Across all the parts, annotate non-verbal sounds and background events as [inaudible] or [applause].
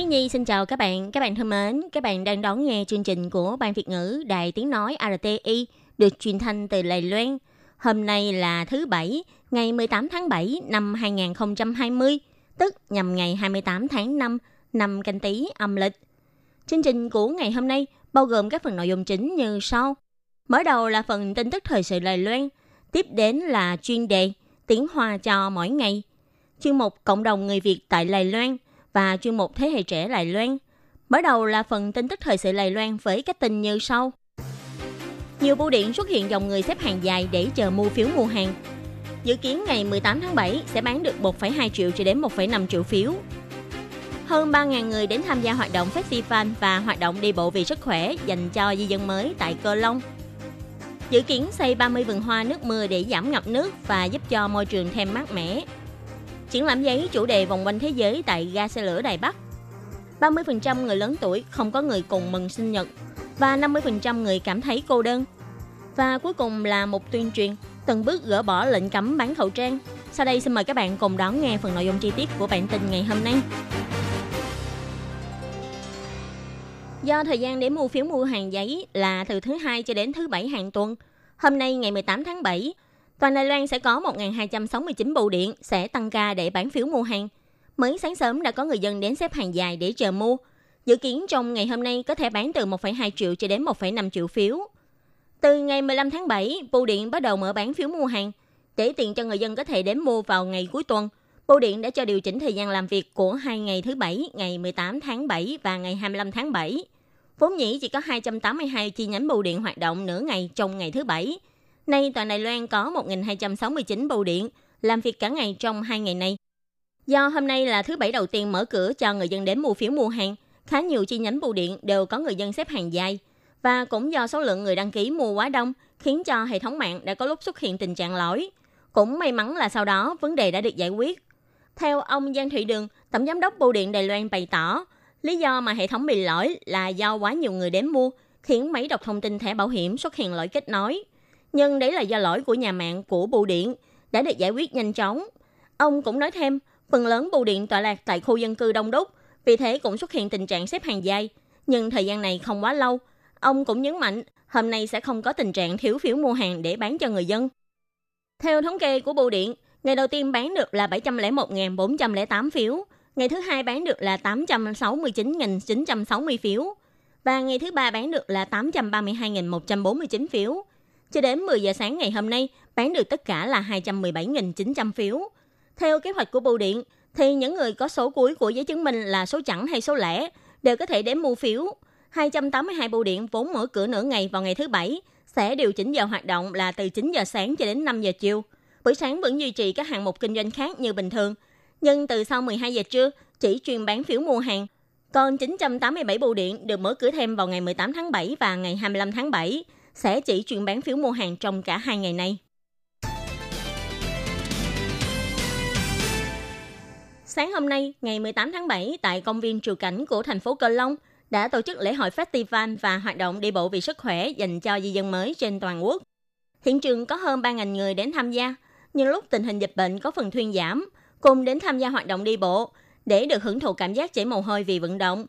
Thiên Nhi xin chào các bạn, các bạn thân mến, các bạn đang đón nghe chương trình của Ban Việt ngữ Đài Tiếng Nói RTI được truyền thanh từ Đài Loan. Hôm nay là thứ Bảy, ngày 18 tháng 7 năm 2020, tức nhằm ngày 28 tháng 5 năm canh tý âm lịch. Chương trình của ngày hôm nay bao gồm các phần nội dung chính như sau. Mở đầu là phần tin tức thời sự Đài Loan, tiếp đến là chuyên đề tiếng Hoa cho mỗi ngày, chuyên mục cộng đồng người Việt tại Đài Loan và chuyên mục thế hệ trẻ Lài Loan. Mở đầu là phần tin tức thời sự Lài Loan với các tin như sau. Nhiều bưu điện xuất hiện dòng người xếp hàng dài để chờ mua phiếu mua hàng. Dự kiến ngày 18 tháng 7 sẽ bán được 1,2 triệu cho đến 1,5 triệu phiếu. Hơn 3.000 người đến tham gia hoạt động festival và hoạt động đi bộ vì sức khỏe dành cho di dân mới tại Cơ Long. Dự kiến xây 30 vườn hoa nước mưa để giảm ngập nước và giúp cho môi trường thêm mát mẻ. Triển lãm giấy chủ đề vòng quanh thế giới tại ga xe lửa Đài Bắc. 30% người lớn tuổi không có người cùng mừng sinh nhật và 50% người cảm thấy cô đơn. Và cuối cùng là một tuyên truyền từng bước gỡ bỏ lệnh cấm bán khẩu trang. Sau đây xin mời các bạn cùng đón nghe phần nội dung chi tiết của bản tin ngày hôm nay. Do thời gian để mua phiếu mua hàng giấy là từ thứ hai cho đến thứ bảy hàng tuần, hôm nay ngày 18 tháng 7, toàn Đài Loan sẽ có 1.269 bưu điện sẽ tăng ca để bán phiếu mua hàng. Mới sáng sớm đã có người dân đến xếp hàng dài để chờ mua. Dự kiến trong ngày hôm nay có thể bán từ 1,2 triệu cho đến 1,5 triệu phiếu. Từ ngày 15 tháng 7, bưu điện bắt đầu mở bán phiếu mua hàng. Để tiện cho người dân có thể đến mua vào ngày cuối tuần, bưu điện đã cho điều chỉnh thời gian làm việc của hai ngày thứ Bảy, ngày 18 tháng 7 và ngày 25 tháng 7. Vốn Nhĩ chỉ có 282 chi nhánh bưu điện hoạt động nửa ngày trong ngày thứ Bảy. Nay toàn Đài Loan có 1.269 bưu điện làm việc cả ngày trong hai ngày nay Do hôm nay là thứ Bảy đầu tiên mở cửa cho người dân đến mua phiếu mua hàng, khá nhiều chi nhánh bưu điện đều có người dân xếp hàng dài. Và cũng do số lượng người đăng ký mua quá đông, khiến cho hệ thống mạng đã có lúc xuất hiện tình trạng lỗi. Cũng may mắn là sau đó vấn đề đã được giải quyết. Theo ông Giang thụy Đường, Tổng giám đốc bưu điện Đài Loan bày tỏ, lý do mà hệ thống bị lỗi là do quá nhiều người đến mua, khiến máy đọc thông tin thẻ bảo hiểm xuất hiện lỗi kết nối. Nhưng đấy là do lỗi của nhà mạng của bưu điện, đã được giải quyết nhanh chóng. Ông cũng nói thêm, phần lớn bưu điện tọa lạc tại khu dân cư đông đúc, vì thế cũng xuất hiện tình trạng xếp hàng dài. Nhưng thời gian này không quá lâu. Ông cũng nhấn mạnh, hôm nay sẽ không có tình trạng thiếu phiếu mua hàng để bán cho người dân. Theo thống kê của bưu điện, ngày đầu tiên bán được là 701.408 phiếu, ngày thứ hai bán được là 869.960 phiếu, và ngày thứ ba bán được là 832.149 phiếu. Cho đến 10 giờ sáng ngày hôm nay, bán được tất cả là 217.900 phiếu. Theo kế hoạch của bưu điện, thì những người có số cuối của giấy chứng minh là số chẵn hay số lẻ đều có thể đến mua phiếu. 282 bưu điện vốn mở cửa nửa ngày vào ngày thứ Bảy sẽ điều chỉnh giờ hoạt động là từ 9 giờ sáng cho đến 5 giờ chiều. Buổi sáng vẫn duy trì các hạng mục kinh doanh khác như bình thường, nhưng từ sau 12 giờ trưa chỉ chuyên bán phiếu mua hàng. Còn 987 bưu điện được mở cửa thêm vào ngày 18 tháng 7 và ngày 25 tháng 7 sẽ chỉ chuyển bán phiếu mua hàng trong cả hai ngày này. Sáng hôm nay, ngày 18 tháng 7, tại công viên Trù Cảnh của thành phố Cơ Long, đã tổ chức lễ hội festival và hoạt động đi bộ vì sức khỏe dành cho di dân mới trên toàn quốc. Hiện trường có hơn 3.000 người đến tham gia, nhưng lúc tình hình dịch bệnh có phần thuyên giảm, cùng đến tham gia hoạt động đi bộ để được hưởng thụ cảm giác chảy mồ hôi vì vận động,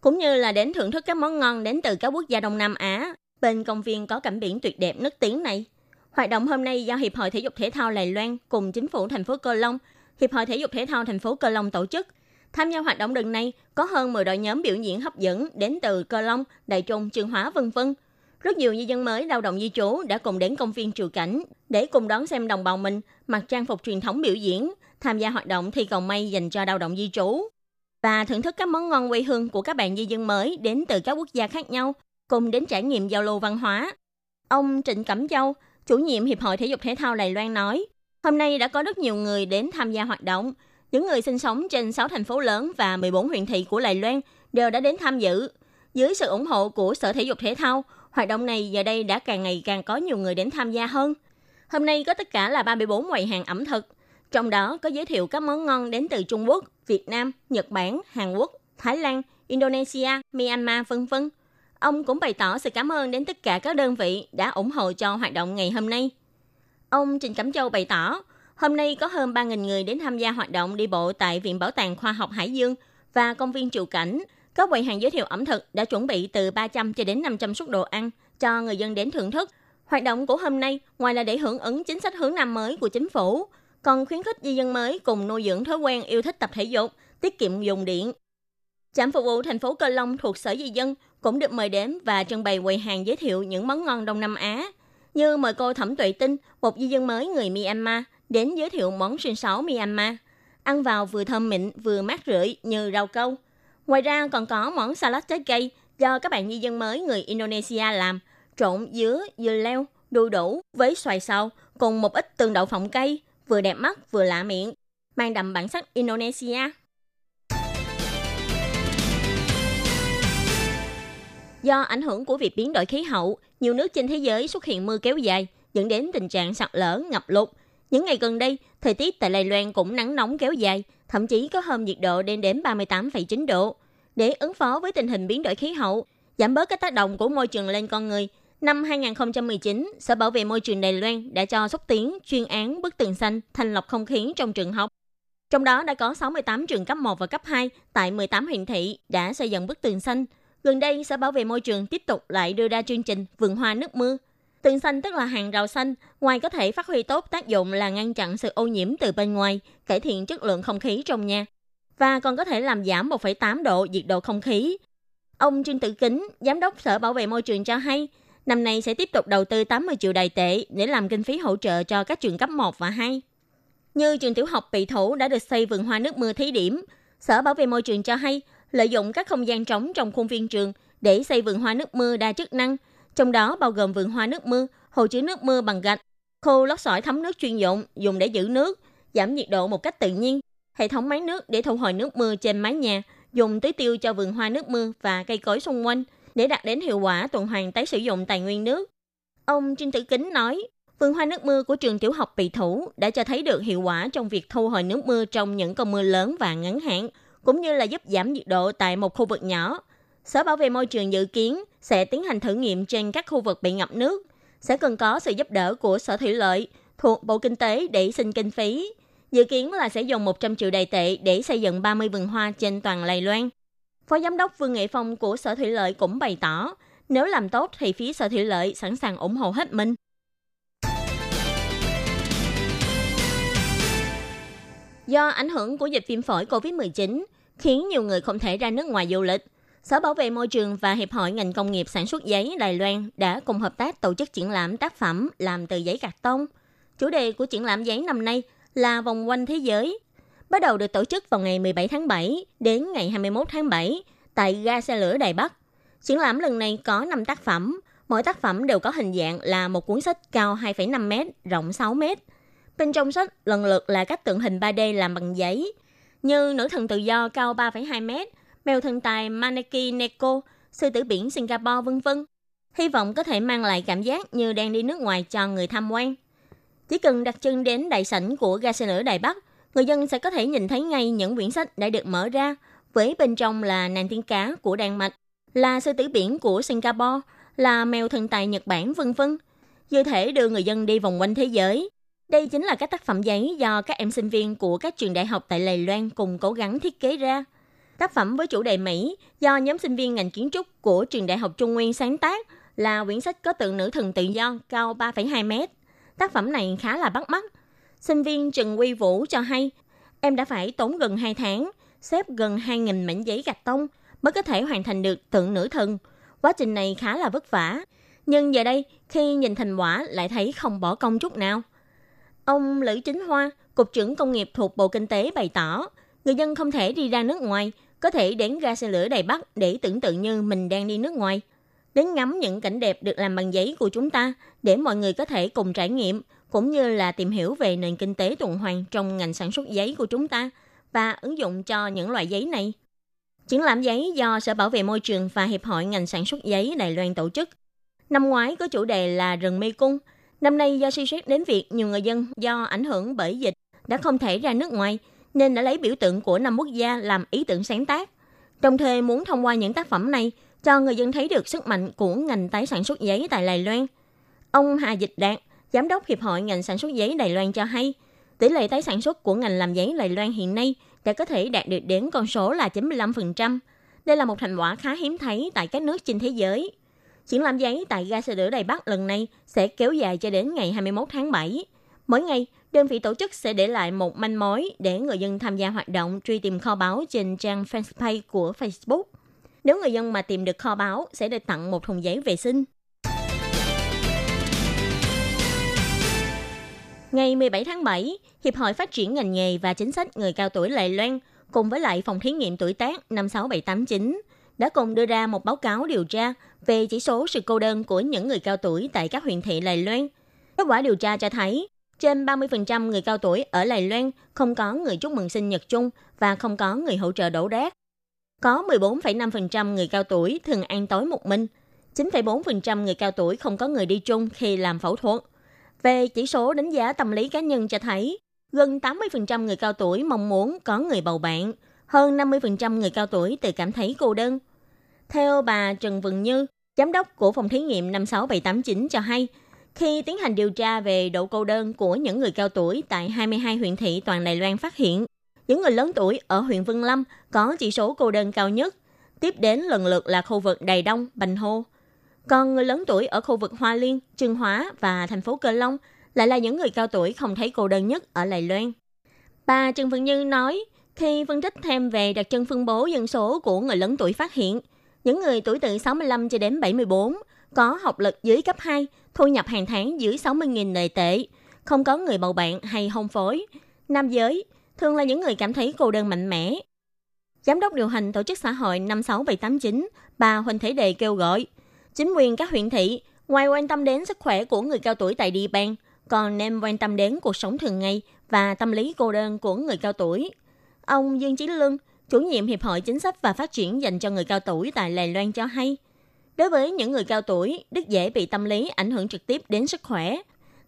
cũng như là đến thưởng thức các món ngon đến từ các quốc gia Đông Nam Á. Bên công viên có cảnh biển tuyệt đẹp nức tiếng này. Hoạt động hôm nay do Hiệp hội Thể dục Thể thao Đài Loan cùng chính phủ thành phố Cơ Long, Hiệp hội Thể dục Thể thao thành phố Cơ Long tổ chức. Tham gia hoạt động lần này có hơn 10 đội nhóm biểu diễn hấp dẫn đến từ Cơ Long, Đại Trung, Trường Hóa vân vân. Rất nhiều di dân mới lao động di trú đã cùng đến công viên trừ Cảnh để cùng đón xem đồng bào mình mặc trang phục truyền thống biểu diễn, tham gia hoạt động thi cầu may dành cho lao động di trú và thưởng thức các món ngon quê hương của các bạn di dân mới đến từ các quốc gia khác nhau, cùng đến trải nghiệm giao lưu văn hóa. Ông Trịnh Cẩm Châu, chủ nhiệm Hiệp hội Thể dục Thể thao Đài Loan nói, hôm nay đã có rất nhiều người đến tham gia hoạt động, Những người sinh sống trên 6 thành phố lớn và 14 huyện thị của Đài Loan đều đã đến tham dự. Dưới sự ủng hộ của Sở Thể dục Thể thao, hoạt động này giờ đây đã càng ngày càng có nhiều người đến tham gia hơn. Hôm nay có tất cả là 34 quầy hàng ẩm thực, trong đó có giới thiệu các món ngon đến từ Trung Quốc, Việt Nam, Nhật Bản, Hàn Quốc, Thái Lan, Indonesia, Myanmar, vân vân. Ông cũng bày tỏ sự cảm ơn đến tất cả các đơn vị đã ủng hộ cho hoạt động ngày hôm nay. Ông Trình Cẩm Châu bày tỏ, hôm nay có hơn 3.000 người đến tham gia hoạt động đi bộ tại Viện Bảo tàng Khoa học Hải Dương và Công viên Triệu Cảnh. Các quầy hàng giới thiệu ẩm thực đã chuẩn bị từ 300 cho đến 500 suất đồ ăn cho người dân đến thưởng thức. Hoạt động của hôm nay, ngoài là để hưởng ứng chính sách hướng năm mới của chính phủ, còn khuyến khích di dân mới cùng nuôi dưỡng thói quen yêu thích tập thể dục, tiết kiệm dùng điện. Trạm phục vụ thành phố Cơ Long thuộc Sở Di dân cũng được mời đến và trưng bày quầy hàng giới thiệu những món ngon Đông Nam Á, như mời cô Thẩm Tuệ Tinh, một di dân mới người Myanmar, đến giới thiệu món sinh sáu Myanmar. Ăn vào vừa thơm mịn vừa mát rượi như rau câu. Ngoài ra còn có món salad trái cây do các bạn di dân mới người Indonesia làm, trộn dứa, dưa leo, đu đủ với xoài sau cùng một ít tương đậu phộng cây, vừa đẹp mắt vừa lạ miệng, mang đậm bản sắc Indonesia. Do ảnh hưởng của việc biến đổi khí hậu, nhiều nước trên thế giới xuất hiện mưa kéo dài, dẫn đến tình trạng sạt lở, ngập lụt. Những ngày gần đây, thời tiết tại Đài Loan cũng nắng nóng kéo dài, thậm chí có hôm nhiệt độ lên đến 38,9 độ. Để ứng phó với tình hình biến đổi khí hậu, giảm bớt các tác động của môi trường lên con người, năm 2019, Sở Bảo vệ Môi trường Đài Loan đã cho xúc tiến chuyên án bức tường xanh thanh lọc không khí trong trường học. Trong đó đã có 68 trường cấp 1 và cấp 2 tại 18 huyện thị đã xây dựng bức tường xanh – Gần đây, Sở Bảo vệ Môi trường tiếp tục lại đưa ra chương trình vườn hoa nước mưa. Tường xanh tức là hàng rào xanh, ngoài có thể phát huy tốt tác dụng là ngăn chặn sự ô nhiễm từ bên ngoài, cải thiện chất lượng không khí trong nhà, và còn có thể làm giảm 1,8 độ nhiệt độ không khí. Ông Trương Tử Kính, Giám đốc Sở Bảo vệ Môi trường cho hay, năm nay sẽ tiếp tục đầu tư 80 triệu đài tệ để làm kinh phí hỗ trợ cho các trường cấp 1 và 2. Như trường tiểu học Bị Thủ đã được xây vườn hoa nước mưa thí điểm, Sở Bảo vệ Môi trường cho hay lợi dụng các không gian trống trong khuôn viên trường để xây vườn hoa nước mưa đa chức năng, trong đó bao gồm vườn hoa nước mưa, hồ chứa nước mưa bằng gạch, khô lót sỏi thấm nước chuyên dụng dùng để giữ nước, giảm nhiệt độ một cách tự nhiên, hệ thống máy nước để thu hồi nước mưa trên mái nhà, dùng tưới tiêu cho vườn hoa nước mưa và cây cối xung quanh để đạt đến hiệu quả tuần hoàn tái sử dụng tài nguyên nước. Ông Trinh Tử Kính nói, vườn hoa nước mưa của trường tiểu học Bị Thủ đã cho thấy được hiệu quả trong việc thu hồi nước mưa trong những cơn mưa lớn và ngắn hạn, cũng như là giúp giảm nhiệt độ tại một khu vực nhỏ. Sở Bảo vệ Môi trường dự kiến sẽ tiến hành thử nghiệm trên các khu vực bị ngập nước, sẽ cần có sự giúp đỡ của Sở Thủy lợi thuộc Bộ Kinh tế để xin kinh phí. Dự kiến là sẽ dùng 100 triệu đài tệ để xây dựng 30 vườn hoa trên toàn Lài Loan. Phó Giám đốc Vương Nghệ Phong của Sở Thủy lợi cũng bày tỏ, nếu làm tốt thì phía Sở Thủy lợi sẵn sàng ủng hộ hết mình. Do ảnh hưởng của dịch viêm phổi COVID-19, khiến nhiều người không thể ra nước ngoài du lịch. Sở Bảo vệ Môi trường và Hiệp hội ngành công nghiệp sản xuất giấy Đài Loan đã cùng hợp tác tổ chức triển lãm tác phẩm làm từ giấy cạc tông. Chủ đề của triển lãm giấy năm nay là vòng quanh thế giới. Bắt đầu được tổ chức vào ngày 17 tháng 7 đến ngày 21 tháng 7 tại ga xe lửa Đài Bắc. Triển lãm lần này có 5 tác phẩm, mỗi tác phẩm đều có hình dạng là một cuốn sách cao 2,5 m, rộng 6 m. Bên trong sách lần lượt là các tượng hình 3D làm bằng giấy, như nữ thần tự do cao 3,2 mét, mèo thần tài Maneki Neko, sư tử biển Singapore vân vân. Hy vọng có thể mang lại cảm giác như đang đi nước ngoài cho người tham quan. Chỉ cần đặt chân đến đại sảnh của ga xe lửa Đài Bắc, người dân sẽ có thể nhìn thấy ngay những quyển sách đã được mở ra, với bên trong là nàng tiên cá của Đan Mạch, là sư tử biển của Singapore, là mèo thần tài Nhật Bản vân vân. Như thể đưa người dân đi vòng quanh thế giới, đây chính là các tác phẩm giấy do các em sinh viên của các trường đại học tại Lài Loan cùng cố gắng thiết kế ra. Tác phẩm với chủ đề Mỹ do nhóm sinh viên ngành kiến trúc của trường đại học Trung Nguyên sáng tác là quyển sách có tượng nữ thần tự do cao 3,2 mét. Tác phẩm này khá là bắt mắt. Sinh viên Trần Quy Vũ cho hay, em đã phải tốn gần 2 tháng, xếp gần 2.000 mảnh giấy gạch tông mới có thể hoàn thành được tượng nữ thần. Quá trình này khá là vất vả. Nhưng giờ đây, khi nhìn thành quả lại thấy không bỏ công chút nào. Ông Lữ Chính Hoa, Cục trưởng Công nghiệp thuộc Bộ Kinh tế bày tỏ, người dân không thể đi ra nước ngoài, có thể đến ga xe lửa Đài Bắc để tưởng tượng như mình đang đi nước ngoài. Đến ngắm những cảnh đẹp được làm bằng giấy của chúng ta để mọi người có thể cùng trải nghiệm, cũng như là tìm hiểu về nền kinh tế tuần hoàn trong ngành sản xuất giấy của chúng ta và ứng dụng cho những loại giấy này. Triển lãm giấy do Sở Bảo vệ Môi trường và Hiệp hội ngành sản xuất giấy Đài Loan tổ chức. Năm ngoái có chủ đề là rừng mê cung. Năm nay do suy xét đến việc nhiều người dân do ảnh hưởng bởi dịch đã không thể ra nước ngoài, nên đã lấy biểu tượng của năm quốc gia làm ý tưởng sáng tác. Đồng thời muốn thông qua những tác phẩm này cho người dân thấy được sức mạnh của ngành tái sản xuất giấy tại Đài Loan. Ông Hà Dịch Đạt, Giám đốc Hiệp hội ngành sản xuất giấy Đài Loan cho hay, tỷ lệ tái sản xuất của ngành làm giấy Đài Loan hiện nay đã có thể đạt được đến con số là 95%. Đây là một thành quả khá hiếm thấy tại các nước trên thế giới. Triển lãm giấy tại ga xe lửa Đài Bắc lần này sẽ kéo dài cho đến ngày 21 tháng 7. Mỗi ngày, đơn vị tổ chức sẽ để lại một manh mối để người dân tham gia hoạt động truy tìm kho báu trên trang fanpage của Facebook. Nếu người dân mà tìm được kho báu sẽ được tặng một thùng giấy vệ sinh. Ngày 17 tháng 7, Hiệp hội Phát triển ngành nghề và chính sách người cao tuổi Lài Loan cùng với lại Phòng Thí nghiệm Tuổi tác 56789 đã cùng đưa ra một báo cáo điều tra về chỉ số sự cô đơn của những người cao tuổi tại các huyện thị Lài Loan. Kết quả điều tra cho thấy, trên 30% người cao tuổi ở Lài Loan không có người chúc mừng sinh nhật chung và không có người hỗ trợ đổ rác. Có 14,5% người cao tuổi thường ăn tối một mình, 9,4% người cao tuổi không có người đi chung khi làm phẫu thuật. Về chỉ số đánh giá tâm lý cá nhân cho thấy, gần 80% người cao tuổi mong muốn có người bầu bạn, hơn 50% người cao tuổi tự cảm thấy cô đơn. Theo bà Trần Vượng Như, giám đốc của phòng thí nghiệm 56789 cho hay, khi tiến hành điều tra về độ cô đơn của những người cao tuổi tại 22 huyện thị toàn Đài Loan phát hiện, những người lớn tuổi ở huyện Vân Lâm có chỉ số cô đơn cao nhất, tiếp đến lần lượt là khu vực Đài Đông, Bành Hô. Còn người lớn tuổi ở khu vực Hoa Liên, Trương Hóa và thành phố Cơ Long lại là những người cao tuổi không thấy cô đơn nhất ở Đài Loan. Bà Trần Vân Như nói, khi phân tích thêm về đặc trưng phân bố dân số của người lớn tuổi phát hiện, những người tuổi từ 65 cho đến 74 có học lực dưới cấp 2, thu nhập hàng tháng dưới 60.000 lệ tệ, không có người bầu bạn hay hôn phối. Nam giới thường là những người cảm thấy cô đơn mạnh mẽ. Giám đốc điều hành Tổ chức Xã hội 56789, bà Huỳnh Thế Đề kêu gọi, chính quyền các huyện thị, ngoài quan tâm đến sức khỏe của người cao tuổi tại địa bàn, còn nên quan tâm đến cuộc sống thường ngày và tâm lý cô đơn của người cao tuổi. Ông Dương Chí Lương, chủ nhiệm Hiệp hội Chính sách và Phát triển dành cho người cao tuổi tại Lài Loan cho hay, đối với những người cao tuổi, rất dễ bị tâm lý ảnh hưởng trực tiếp đến sức khỏe.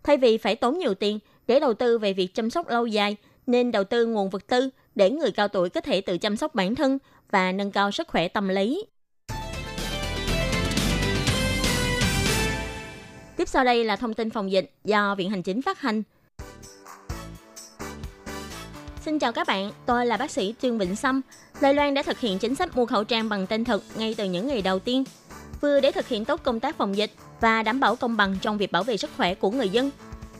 Thay vì phải tốn nhiều tiền để đầu tư về việc chăm sóc lâu dài, nên đầu tư nguồn vật tư để người cao tuổi có thể tự chăm sóc bản thân và nâng cao sức khỏe tâm lý. Tiếp sau đây là thông tin phòng dịch do Viện Hành Chính phát hành. Xin chào các bạn, tôi là bác sĩ Trương Vĩnh Sâm. Đài Loan đã thực hiện chính sách mua khẩu trang bằng tên thật ngay từ những ngày đầu tiên, vừa để thực hiện tốt công tác phòng dịch và đảm bảo công bằng trong việc bảo vệ sức khỏe của người dân.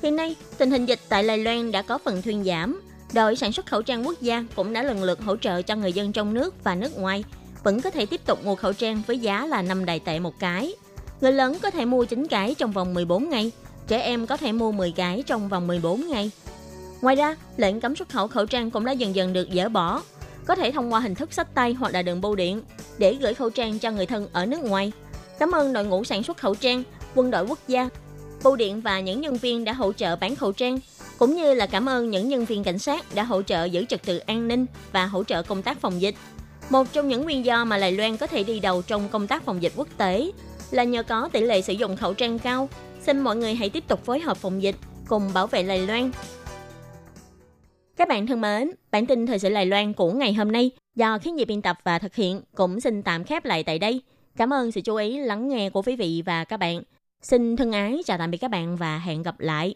Hiện nay, tình hình dịch tại Đài Loan đã có phần thuyên giảm. Đội sản xuất khẩu trang quốc gia cũng đã lần lượt hỗ trợ cho người dân trong nước và nước ngoài vẫn có thể tiếp tục mua khẩu trang với giá là 5 đài tệ một cái. Người lớn có thể mua 9 cái trong vòng 14 ngày, trẻ em có thể mua 10 cái trong vòng 14 ngày. Ngoài ra, lệnh cấm xuất khẩu khẩu trang cũng đã dần dần được dỡ bỏ, có thể thông qua hình thức sách tay hoặc là đường bưu điện để gửi khẩu trang cho người thân ở nước ngoài. Cảm ơn đội ngũ sản xuất khẩu trang, quân đội quốc gia, bưu điện và những nhân viên đã hỗ trợ bán khẩu trang, cũng như là cảm ơn những nhân viên cảnh sát đã hỗ trợ giữ trật tự an ninh và hỗ trợ công tác phòng dịch. Một trong những nguyên do mà Đài Loan có thể đi đầu trong công tác phòng dịch quốc tế là nhờ có tỷ lệ sử dụng khẩu trang cao. Xin mọi người hãy tiếp tục phối hợp phòng dịch, cùng bảo vệ Đài Loan. Các bạn thân mến, bản tin thời sự Lài Loan của ngày hôm nay do khiến dịp biên tập và thực hiện cũng xin tạm khép lại tại đây. Cảm ơn sự chú ý lắng nghe của quý vị và các bạn. Xin thân ái chào tạm biệt các bạn và hẹn gặp lại.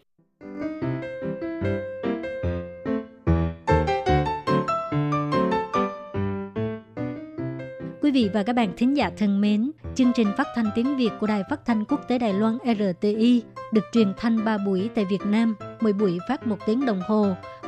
Quý vị và các bạn thính giả thân mến, chương trình phát thanh tiếng Việt của Đài Phát thanh Quốc tế Đài Loan RTI được truyền thanh 3 buổi tại Việt Nam, mỗi buổi phát một tiếng đồng hồ.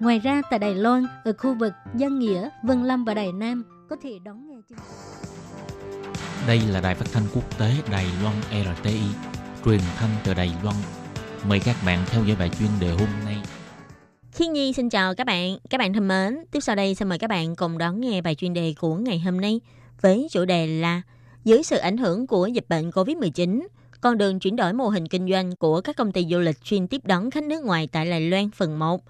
Ngoài ra tại Đài Loan, ở khu vực Dân Nghĩa, Vân Lâm và Đài Nam có thể đón nghe chương trình. Đây là đài phát thanh quốc tế Đài Loan RTI, truyền thanh từ Đài Loan. Mời các bạn theo dõi bài chuyên đề hôm nay. Khiên Nhi xin chào các bạn. Các bạn thân mến, tiếp sau đây xin mời các bạn cùng đón nghe bài chuyên đề của ngày hôm nay với chủ đề là dưới sự ảnh hưởng của dịch bệnh COVID-19, con đường chuyển đổi mô hình kinh doanh của các công ty du lịch chuyên tiếp đón khách nước ngoài tại Đài Loan phần 1.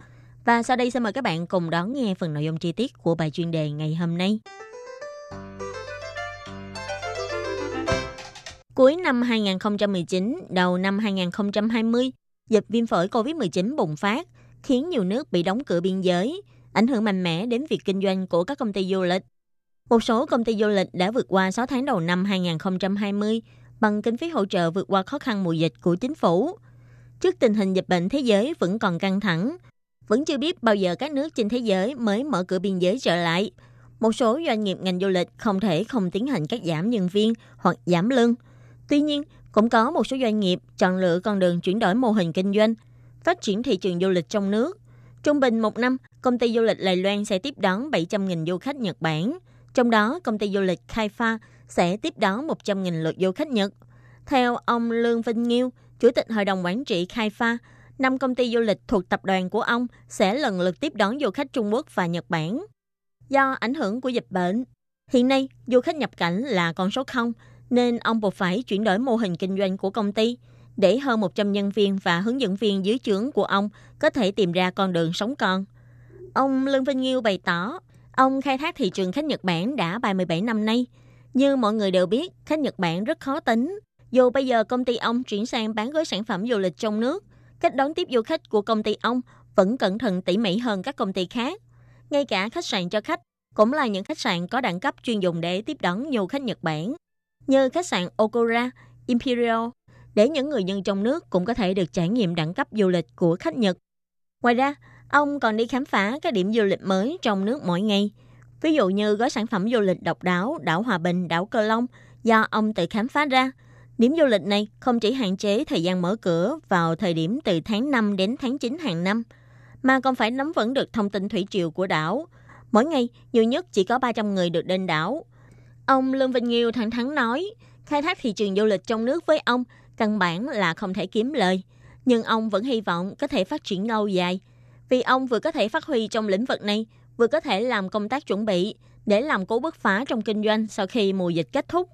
Và sau đây xin mời các bạn cùng đón nghe phần nội dung chi tiết của bài chuyên đề ngày hôm nay. Cuối năm 2019, đầu năm 2020, dịch viêm phổi COVID-19 bùng phát, khiến nhiều nước bị đóng cửa biên giới, ảnh hưởng mạnh mẽ đến việc kinh doanh của các công ty du lịch. Một số công ty du lịch đã vượt qua 6 tháng đầu năm 2020 bằng kinh phí hỗ trợ vượt qua khó khăn mùa dịch của chính phủ. Trước tình hình dịch bệnh thế giới vẫn còn căng thẳng, vẫn chưa biết bao giờ các nước trên thế giới mới mở cửa biên giới trở lại. Một số doanh nghiệp ngành du lịch không thể không tiến hành cắt giảm nhân viên hoặc giảm lương. Tuy nhiên, cũng có một số doanh nghiệp chọn lựa con đường chuyển đổi mô hình kinh doanh, phát triển thị trường du lịch trong nước. Trung bình một năm, công ty du lịch Lài Loan sẽ tiếp đón 700.000 du khách Nhật Bản. Trong đó, công ty du lịch Khai Pha sẽ tiếp đón 100.000 lượt du khách Nhật. Theo ông Lương Vinh Nghiêu, Chủ tịch Hội đồng Quản trị Khai Pha, năm công ty du lịch thuộc tập đoàn của ông sẽ lần lượt tiếp đón du khách Trung Quốc và Nhật Bản. Do ảnh hưởng của dịch bệnh, hiện nay du khách nhập cảnh là con số 0, nên ông buộc phải chuyển đổi mô hình kinh doanh của công ty để hơn 100 nhân viên và hướng dẫn viên dưới trướng của ông có thể tìm ra con đường sống còn. Ông Lương Vinh Nghiêu bày tỏ, ông khai thác thị trường khách Nhật Bản đã 37 năm nay. Như mọi người đều biết, khách Nhật Bản rất khó tính. Dù bây giờ công ty ông chuyển sang bán gói sản phẩm du lịch trong nước, cách đón tiếp du khách của công ty ông vẫn cẩn thận tỉ mỉ hơn các công ty khác. Ngay cả khách sạn cho khách cũng là những khách sạn có đẳng cấp chuyên dùng để tiếp đón du khách Nhật Bản, như khách sạn Okura, Imperial, để những người dân trong nước cũng có thể được trải nghiệm đẳng cấp du lịch của khách Nhật. Ngoài ra, ông còn đi khám phá các điểm du lịch mới trong nước mỗi ngày. Ví dụ như gói sản phẩm du lịch độc đáo đảo Hòa Bình, đảo Cơ Long do ông tự khám phá ra – Điểm du lịch này không chỉ hạn chế thời gian mở cửa vào thời điểm từ tháng 5 đến tháng 9 hàng năm, mà còn phải nắm vững được thông tin thủy triều của đảo. Mỗi ngày, nhiều nhất chỉ có 300 người được đến đảo. Ông Lương Vinh Nghiêu thẳng thắn nói, khai thác thị trường du lịch trong nước với ông căn bản là không thể kiếm lời. Nhưng ông vẫn hy vọng có thể phát triển lâu dài. Vì ông vừa có thể phát huy trong lĩnh vực này, vừa có thể làm công tác chuẩn bị để làm cố bứt phá trong kinh doanh sau khi mùa dịch kết thúc.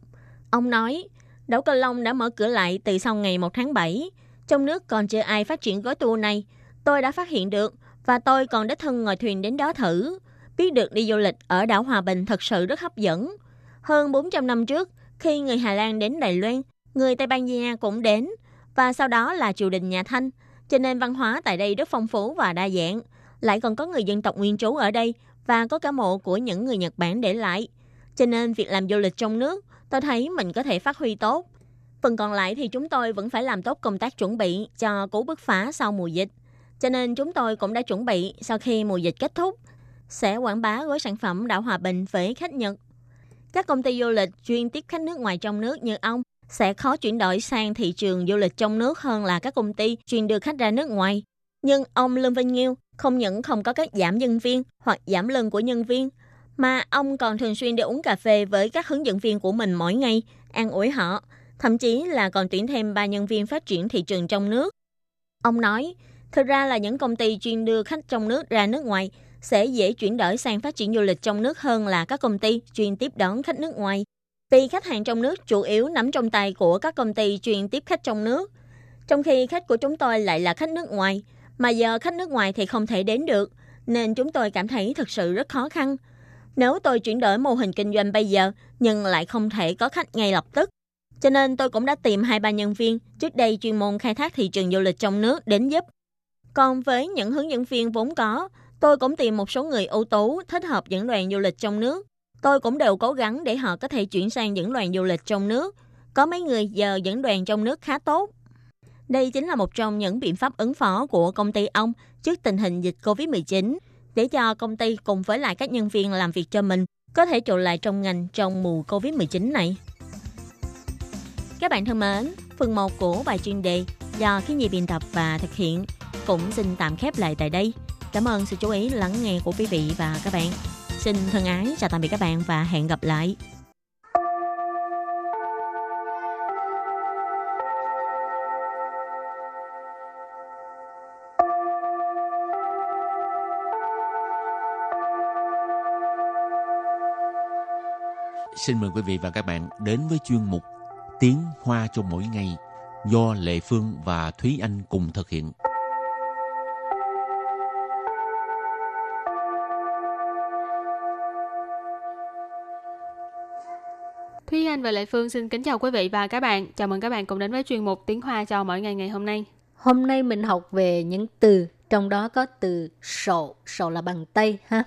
Ông nói, Đảo Cờ Long đã mở cửa lại từ sau ngày 1 tháng 7. Trong nước còn chưa ai phát triển gói tour này. Tôi đã phát hiện được và tôi còn đích thân ngồi thuyền đến đó thử. Biết được đi du lịch ở đảo Hòa Bình thật sự rất hấp dẫn. Hơn 400 năm trước, khi người Hà Lan đến Đài Loan, người Tây Ban Nha cũng đến. Và sau đó là triều đình nhà Thanh. Cho nên văn hóa tại đây rất phong phú và đa dạng. Lại còn có người dân tộc nguyên trú ở đây và có cả mộ của những người Nhật Bản để lại. Cho nên việc làm du lịch trong nước tôi thấy mình có thể phát huy tốt. Phần còn lại thì chúng tôi vẫn phải làm tốt công tác chuẩn bị cho cú bứt phá sau mùa dịch. Cho nên chúng tôi cũng đã chuẩn bị sau khi mùa dịch kết thúc, sẽ quảng bá gói sản phẩm đảo Hòa Bình với khách Nhật. Các công ty du lịch chuyên tiếp khách nước ngoài trong nước như ông sẽ khó chuyển đổi sang thị trường du lịch trong nước hơn là các công ty chuyên đưa khách ra nước ngoài. Nhưng ông Lương Vinh Nghiêu không những không có các giảm nhân viên hoặc giảm lương của nhân viên, mà ông còn thường xuyên đi uống cà phê với các hướng dẫn viên của mình mỗi ngày, an ủi họ, thậm chí là còn tuyển thêm ba nhân viên phát triển thị trường trong nước. Ông nói, thực ra là những công ty chuyên đưa khách trong nước ra nước ngoài sẽ dễ chuyển đổi sang phát triển du lịch trong nước hơn là các công ty chuyên tiếp đón khách nước ngoài. Vì khách hàng trong nước chủ yếu nắm trong tay của các công ty chuyên tiếp khách trong nước. Trong khi khách của chúng tôi lại là khách nước ngoài, mà giờ khách nước ngoài thì không thể đến được, nên chúng tôi cảm thấy thật sự rất khó khăn. Nếu tôi chuyển đổi mô hình kinh doanh bây giờ, nhưng lại không thể có khách ngay lập tức. Cho nên tôi cũng đã tìm hai ba nhân viên trước đây chuyên môn khai thác thị trường du lịch trong nước đến giúp. Còn với những hướng dẫn viên vốn có, tôi cũng tìm một số người ưu tú thích hợp dẫn đoàn du lịch trong nước. Tôi cũng đều cố gắng để họ có thể chuyển sang dẫn đoàn du lịch trong nước. Có mấy người giờ dẫn đoàn trong nước khá tốt. Đây chính là một trong những biện pháp ứng phó của công ty ông trước tình hình dịch COVID-19 để cho công ty cùng với lại các nhân viên làm việc cho mình có thể trụ lại trong ngành trong mùa Covid-19 này. Các bạn thân mến, phần 1 của bài chuyên đề do khi nhị biên tập và thực hiện cũng xin tạm khép lại tại đây. Cảm ơn sự chú ý lắng nghe của quý vị và các bạn. Xin thân ái chào tạm biệt các bạn và hẹn gặp lại. Xin mời quý vị và các bạn đến với chuyên mục Tiếng Hoa cho mỗi ngày do Lệ Phương và Thúy Anh cùng thực hiện. Thúy Anh và Lệ Phương xin kính chào quý vị và các bạn. Chào mừng các bạn cùng đến với chuyên mục Tiếng Hoa cho mỗi ngày ngày hôm nay. Hôm nay mình học về những từ, trong đó có từ sổ, sổ là bằng tay ha.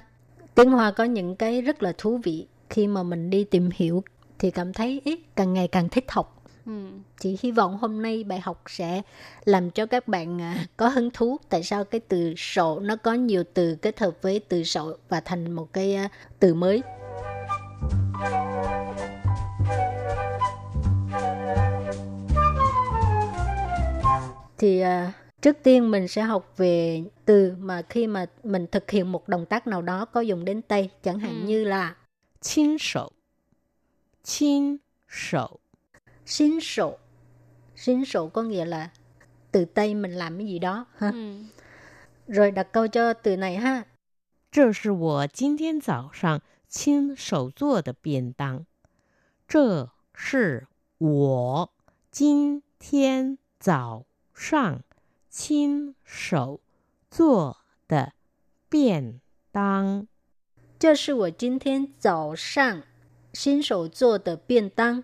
Tiếng Hoa có những cái rất là thú vị khi mà mình đi tìm hiểu thì cảm thấy ý, càng ngày càng thích học. Ừ. Chị hy vọng hôm nay bài học sẽ làm cho các bạn à, có hứng thú. Tại sao cái từ sổ nó có nhiều từ kết hợp với từ sổ và thành một cái à, từ mới. Thì à, trước tiên mình sẽ học về từ mà khi mà mình thực hiện một động tác nào đó có dùng đến tay. Chẳng hạn Ừ. như là 亲手，亲手， xin sổ. Xin sổ có nghĩa là từ tay mình làm cái gì đó ha. Ừ. Rồi đặt câu cho từ này ha. 这是我今天早上亲手做的便当。这是我今天早上亲手做的便当。 这是我今天早上新手做的便当。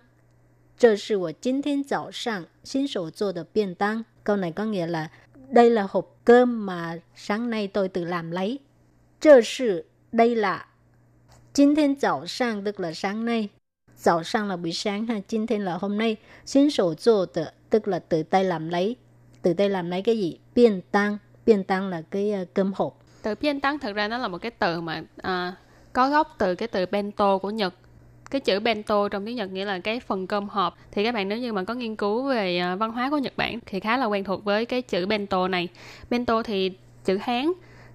这是我今天早上新手做的便当。Câu này có nghĩa là đây là hộp cơm mà sáng nay tôi tự làm lấy. 这是 đây là 今天早上 tức là sáng nay. 早上 là buổi sáng ha, 今天 là hôm nay. 新手做的 tức là tự tay làm lấy. Tự tay làm lấy cái gì? Biên tăng. Biên tăng là cái uh, cơm hộp. Từ biên tăng thực ra nó là một cái từ mà à, có gốc từ cái từ bento của Nhật. Cái chữ bento trong tiếng Nhật nghĩa là cái phần cơm hộp. Thì các bạn nếu như mà có nghiên cứu về à, văn hóa của Nhật Bản thì khá là quen thuộc với cái chữ bento này. Bento thì chữ Hán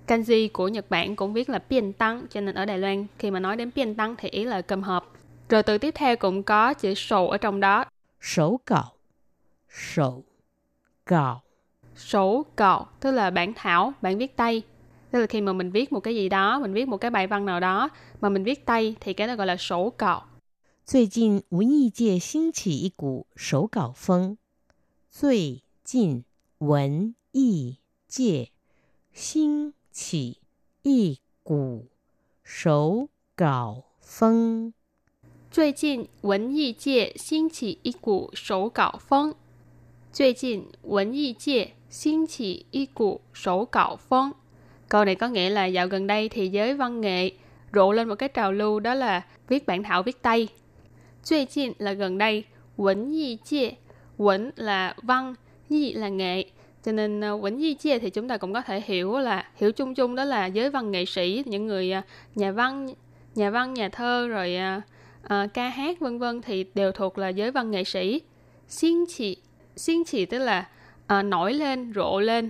kanji của Nhật Bản cũng viết là piên tăng cho nên ở Đài Loan khi mà nói đến piên tăng thì ý là cơm hộp. Rồi từ tiếp theo cũng có chữ sổ ở trong đó. Sổ cạo. Sổ cạo. Sổ cạo tức là bản thảo bản viết tay Tức là khi mà mình viết một cái gì đó, mình viết một cái bài văn nào đó mà mình viết tay thì cái đó gọi là sổ cọ. 最近文艺界兴起一股手稿风。最近文艺界兴起一股手稿风。最近文艺界兴起一股手稿风。最近文艺界兴起一股手稿风。 Câu này có nghĩa là dạo gần đây thì giới văn nghệ rộ lên một cái trào lưu đó là viết bản thảo viết tay. Duy 近 là gần đây, quẩn di chia, quẩn là văn, di là nghệ. Cho nên ờ, quẩn di chia thì chúng ta cũng có thể hiểu là hiểu chung chung đó là giới văn nghệ sĩ, những người ờ, nhà văn, nhà văn, nhà thơ rồi à, ca hát vân vân thì đều thuộc là giới văn nghệ sĩ. Xin chỉ, xin chỉ tức là à, nổi lên, rộ lên,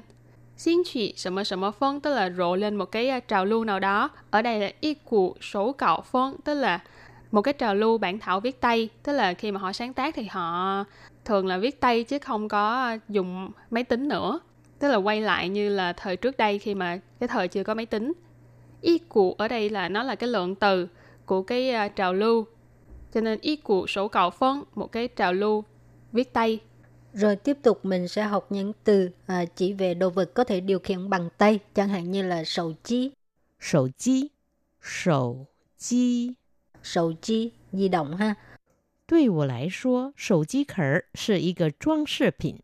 Xin chỉ什么什么风 tức là rộ lên một cái à, trào lưu nào đó. Ở đây là y cụ số cạo phong tức là một cái trào lưu bản thảo viết tay. Tức là khi mà họ sáng tác thì họ thường là viết tay chứ không có dùng máy tính nữa. Tức là quay lại như là thời trước đây khi mà cái thời chưa có máy tính. Y cụ ở đây là nó là cái lượng từ của cái à, trào lưu. Cho nên y cụ sổ cạo phân, một cái trào lưu viết tay. Rồi tiếp tục mình sẽ học những từ à, chỉ về đồ vật có thể điều khiển bằng tay, chẳng hạn như là sầu chi, 手机，手机。 sầu chi, di động ha. 对我来说，手机壳儿是一个装饰品。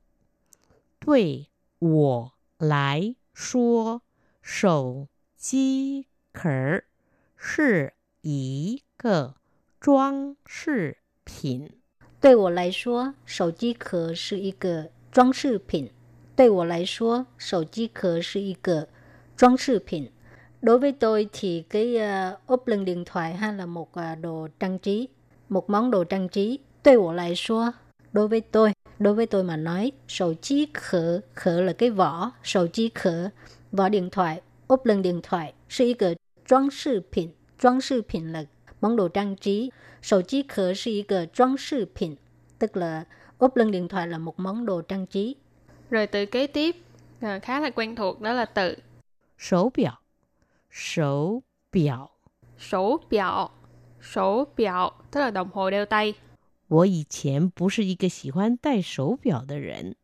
对我来说，手机壳儿是一个装饰品。 对我来说，手机壳是一个装饰品。对我来说，手机壳是一个装饰品。Đối với tôi thì cái uh, ốp lưng điện thoại ha là một uh, đồ trang trí, một món đồ trang trí. Đối với lại số, đối với tôi, đối với tôi mà nói, sổ chí khở, khở là cái vỏ, sổ chí khở, vỏ điện thoại. ốp lưng điện thoại là một cái 装饰品，装饰品 là món đồ trang trí. Sổ chí khở là một cái 装饰品, tức là ốp lưng điện thoại là một món đồ trang trí. Rồi từ kế tiếp à, khá là quen thuộc đó là từ 手表，手表。手表，手表 tức là đồng hồ đeo tay. 我以前不是一个喜欢戴手表的人。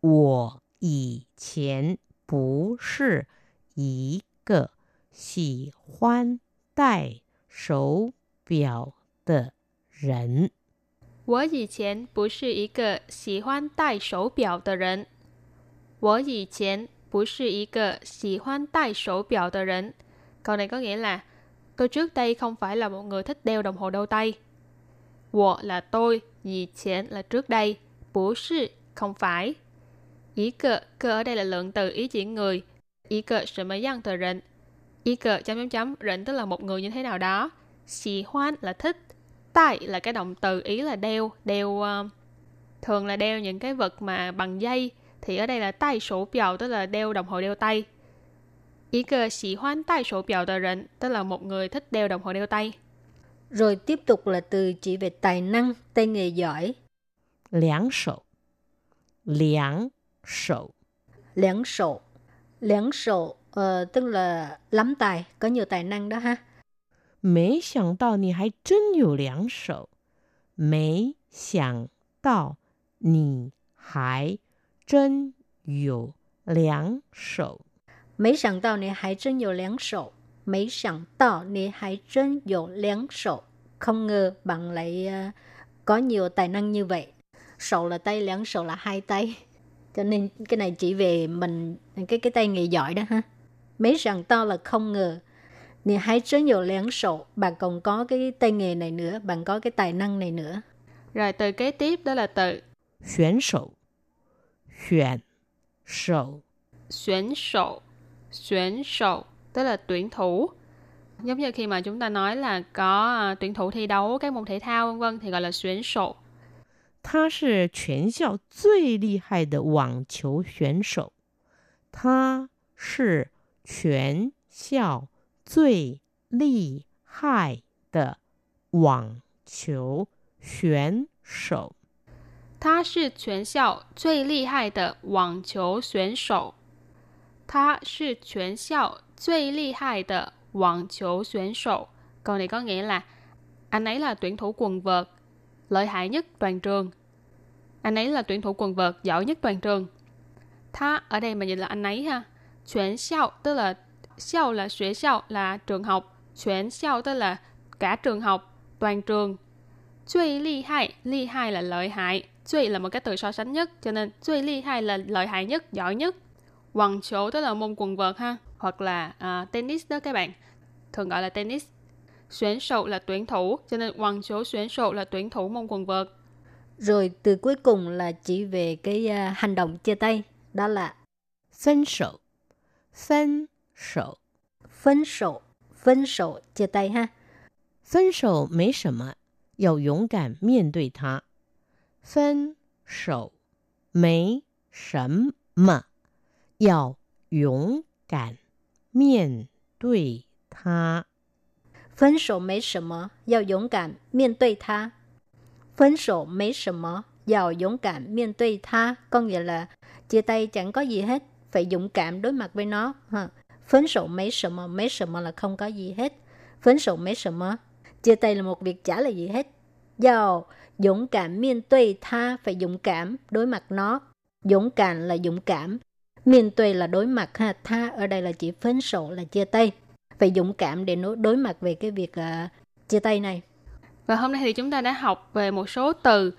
我以前不是一个喜欢戴 手表的人。我以前不是一个喜欢戴手表的人。我以前不是一个喜欢戴手表的人。Câu này có nghĩa là tôi trước đây không phải là một người thích đeo đồng hồ đeo tay. 我 là tôi, 以前 là trước đây, 不是 không phải. Ý cơ, cơ ở đây là lượng từ ý chỉ người. Ý cơ 什么样的人 ý cờ chấm chấm chấm rỉnh tức là một người như thế nào đó. Xì hoan là thích tại là cái động từ ý là đeo đeo uh, thường là đeo những cái vật mà bằng dây. Thì ở đây là tay sổ biểu tức là đeo đồng hồ đeo tay. Ý cờ xì hoan tay sổ biểu tờ rỉnh tức là một người thích đeo đồng hồ đeo tay. Rồi tiếp tục là từ chỉ về tài năng tay nghề giỏi. Liáng sổ liáng sổ liáng sổ liáng sổ ờ, tức là lắm tài, có nhiều tài năng đó ha. Không ngờ bạn lại ờ, có nhiều tài năng như vậy. Sầu là tay, liang sầu là hai tay. Cho nên cái này chỉ về mình cái cái tay nghề giỏi đó ha. Mấy sẵn tao là không ngờ. Nì hãy chân nhiều liễn sổ. Bạn còn có cái tay nghề này nữa, bạn có cái tài năng này nữa. Rồi từ kế tiếp đó là từ 选手，选手， xuyến sổ. Xuyến sổ tức là tuyển thủ. Giống như khi mà chúng ta nói là có à, tuyển thủ thi đấu các môn thể thao vân vân thì gọi là xuyến sổ. 他是全校最厉害的网球选手。他是 全校最厉害的网球选手。 他是全校最厉害的网球选手。他是全校最厉害的网球选手。Câu này có nghĩa là anh ấy là tuyển thủ quần vợt lợi hại nhất toàn trường. Anh ấy là tuyển thủ quần vợt giỏi nhất toàn trường. Tha ở đây mà nhìn là anh ấy ha. Chuyển xiao tức là xiao là xuế xiao là trường học. Chuyển xiao tức là cả trường học, toàn trường.最厉害, ly hai là lợi hại.最là một cái từ so sánh nhất, cho nên 最厉害 là lợi hại nhất, giỏi nhất. Quần chỗ tức là môn quần vợt ha, hoặc là à, tennis đó các bạn, thường gọi là tennis. Xuyến sầu là tuyển thủ, cho nên quần chỗ xuyến sầu là tuyển thủ môn quần vợt. Rồi từ cuối cùng là chỉ về cái à, hành động chia tay. Đó là 分手，分手， phân sổ. Phân sổ chia tay ha. 分手没什么，要勇敢面对它。分手没什么，要勇敢面对它。 Phân sổ mấy 什么,要勇敢面对它. Phân sổ mấy 什么, 要勇敢面对它. Có nghĩa là chia tay chẳng có gì hết, phải dũng cảm đối mặt với nó. Ha. Phấn sổ mấy sợ mờ, mấy sợ mờ là không có gì hết. Phấn sổ mấy sợ mờ. Chia tay là một việc trả lời gì hết. do dũng cảm miên tuy tha phải dũng cảm đối mặt nó. Dũng cảm là dũng cảm. Miên tuy là đối mặt ha. Tha ở đây là chỉ phấn sổ là chia tay. Phải dũng cảm để đối mặt về cái việc uh, chia tay này. Và hôm nay thì chúng ta đã học về một số từ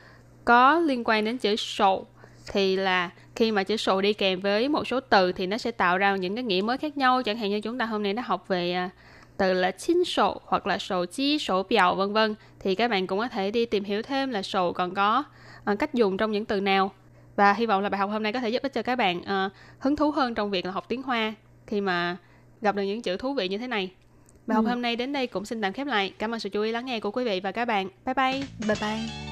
có liên quan đến chữ sổ thì là khi mà chữ sổ đi kèm với một số từ thì nó sẽ tạo ra những cái nghĩa mới khác nhau. Chẳng hạn như chúng ta hôm nay đã học về à, từ là chính sổ hoặc là sổ chi, sổ biểu vân vân thì các bạn cũng có thể đi tìm hiểu thêm là sổ còn có à, cách dùng trong những từ nào. Và hy vọng là bài học hôm nay có thể giúp ích cho các bạn à, hứng thú hơn trong việc là học tiếng Hoa khi mà gặp được những chữ thú vị như thế này. Bài học Ừ. hôm nay đến đây cũng xin tạm khép lại. Cảm ơn sự chú ý lắng nghe của quý vị và các bạn. Bye bye! Bye bye.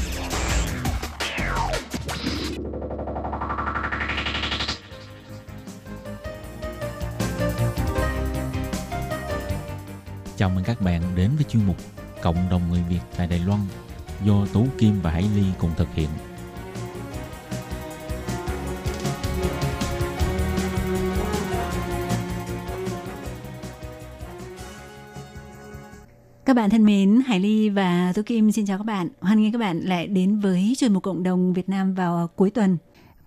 Với chuyên mục Cộng đồng người Việt tại Đài Loan do Tú Kim và Hải Ly cùng thực hiện. Các bạn thân mến, Hải Ly và Tú Kim xin chào các bạn. Hoan nghênh các bạn lại đến với chuyên mục cộng đồng Việt Nam vào cuối tuần.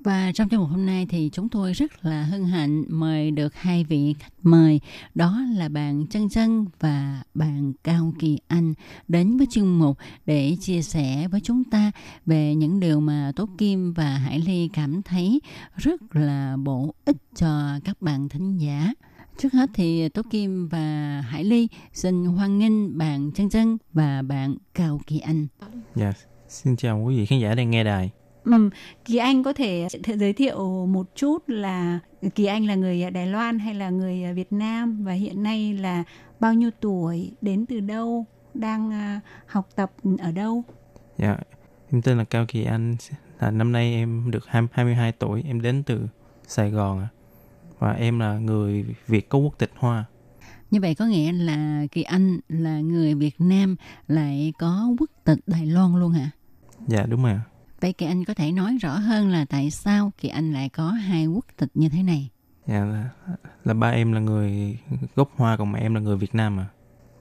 Và trong chương mục hôm nay thì chúng tôi rất là hân hạnh mời được hai vị khách mời đó là bạn Trân Trân và bạn Cao Kỳ Anh đến với chương mục để chia sẻ với chúng ta về những điều mà Tố Kim và Hải Ly cảm thấy rất là bổ ích cho các bạn thính giả. Trước hết thì Tố Kim và Hải Ly xin hoan nghênh bạn Trân Trân và bạn Cao Kỳ Anh. Dạ, xin chào quý vị khán giả đang nghe đài. Ừ, Kỳ Anh có thể giới thiệu một chút là Kỳ Anh là người Đài Loan hay là người Việt Nam và hiện nay là bao nhiêu tuổi, đến từ đâu, đang à, học tập ở đâu? Dạ, em tên là Cao Kỳ Anh. Là năm nay em được 20 22 tuổi, em đến từ Sài Gòn ạ. Và em là người Việt có quốc tịch Hoa. Như vậy có nghĩa là Kỳ Anh là người Việt Nam lại có quốc tịch Đài Loan luôn hả? Dạ đúng rồi. ạ. Vậy Kỳ Anh có thể nói rõ hơn là tại sao Kỳ Anh lại có hai quốc tịch như thế này? Dạ là, là ba em là người gốc Hoa còn mẹ em là người Việt Nam à.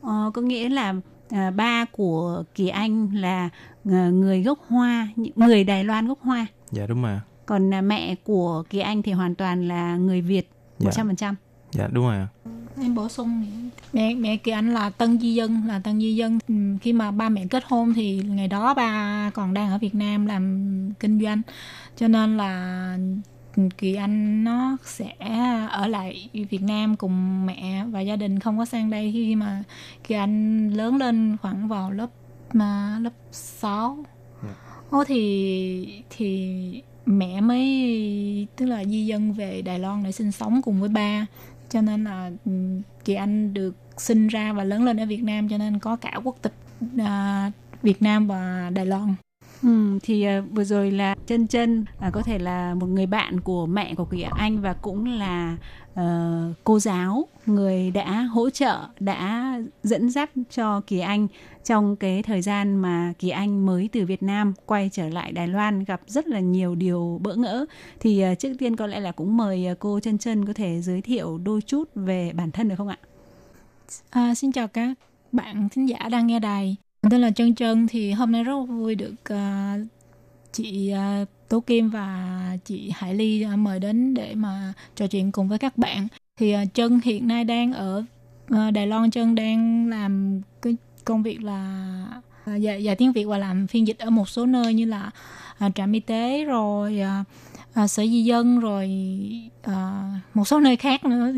Ờ, có nghĩa là à, ba của Kỳ Anh là à, người gốc Hoa, người Đài Loan gốc Hoa. Dạ đúng rồi. Còn à, mẹ của Kỳ Anh thì hoàn toàn là người Việt Dạ. 100%. Dạ đúng rồi. Em bổ sung mẹ mẹ kỳ anh là tân di dân là tân di dân. Ừm, khi mà ba mẹ kết hôn thì ngày đó ba còn đang ở Việt Nam làm kinh doanh. Cho nên là kỳ anh nó sẽ ở lại Việt Nam cùng mẹ và gia đình không có sang đây. Khi mà kỳ anh lớn lên khoảng vào lớp mà lớp 6 Dạ. Ô thì thì mẹ mới tức là di dân về Đài Loan để sinh sống cùng với ba cho nên là chị anh được sinh ra và lớn lên ở Việt Nam cho nên có cả quốc tịch à, Việt Nam và Đài Loan. Ừ, thì à, vừa rồi là chân chân à, có thể là một người bạn của mẹ của Kỳ Anh và cũng là Ờ, cô giáo người đã hỗ trợ đã dẫn dắt cho Kỳ Anh trong cái thời gian mà Kỳ Anh mới từ Việt Nam quay trở lại Đài Loan gặp rất là nhiều điều bỡ ngỡ thì ờ, trước tiên có lẽ là cũng mời ờ, cô chân chân có thể giới thiệu đôi chút về bản thân được không ạ? À, xin chào các bạn thính giả đang nghe đài. Tên là Trân Trân thì hôm nay rất vui được uh, chị à, Tố Kim và chị Hải Ly à, mời đến để mà trò chuyện cùng với các bạn. Thì à, Trân hiện nay đang ở Đài Loan Trân đang làm cái công việc là dạy, dạy tiếng Việt và làm phiên dịch ở một số nơi như là trạm y tế rồi à, sở di dân rồi à, một số nơi khác nữa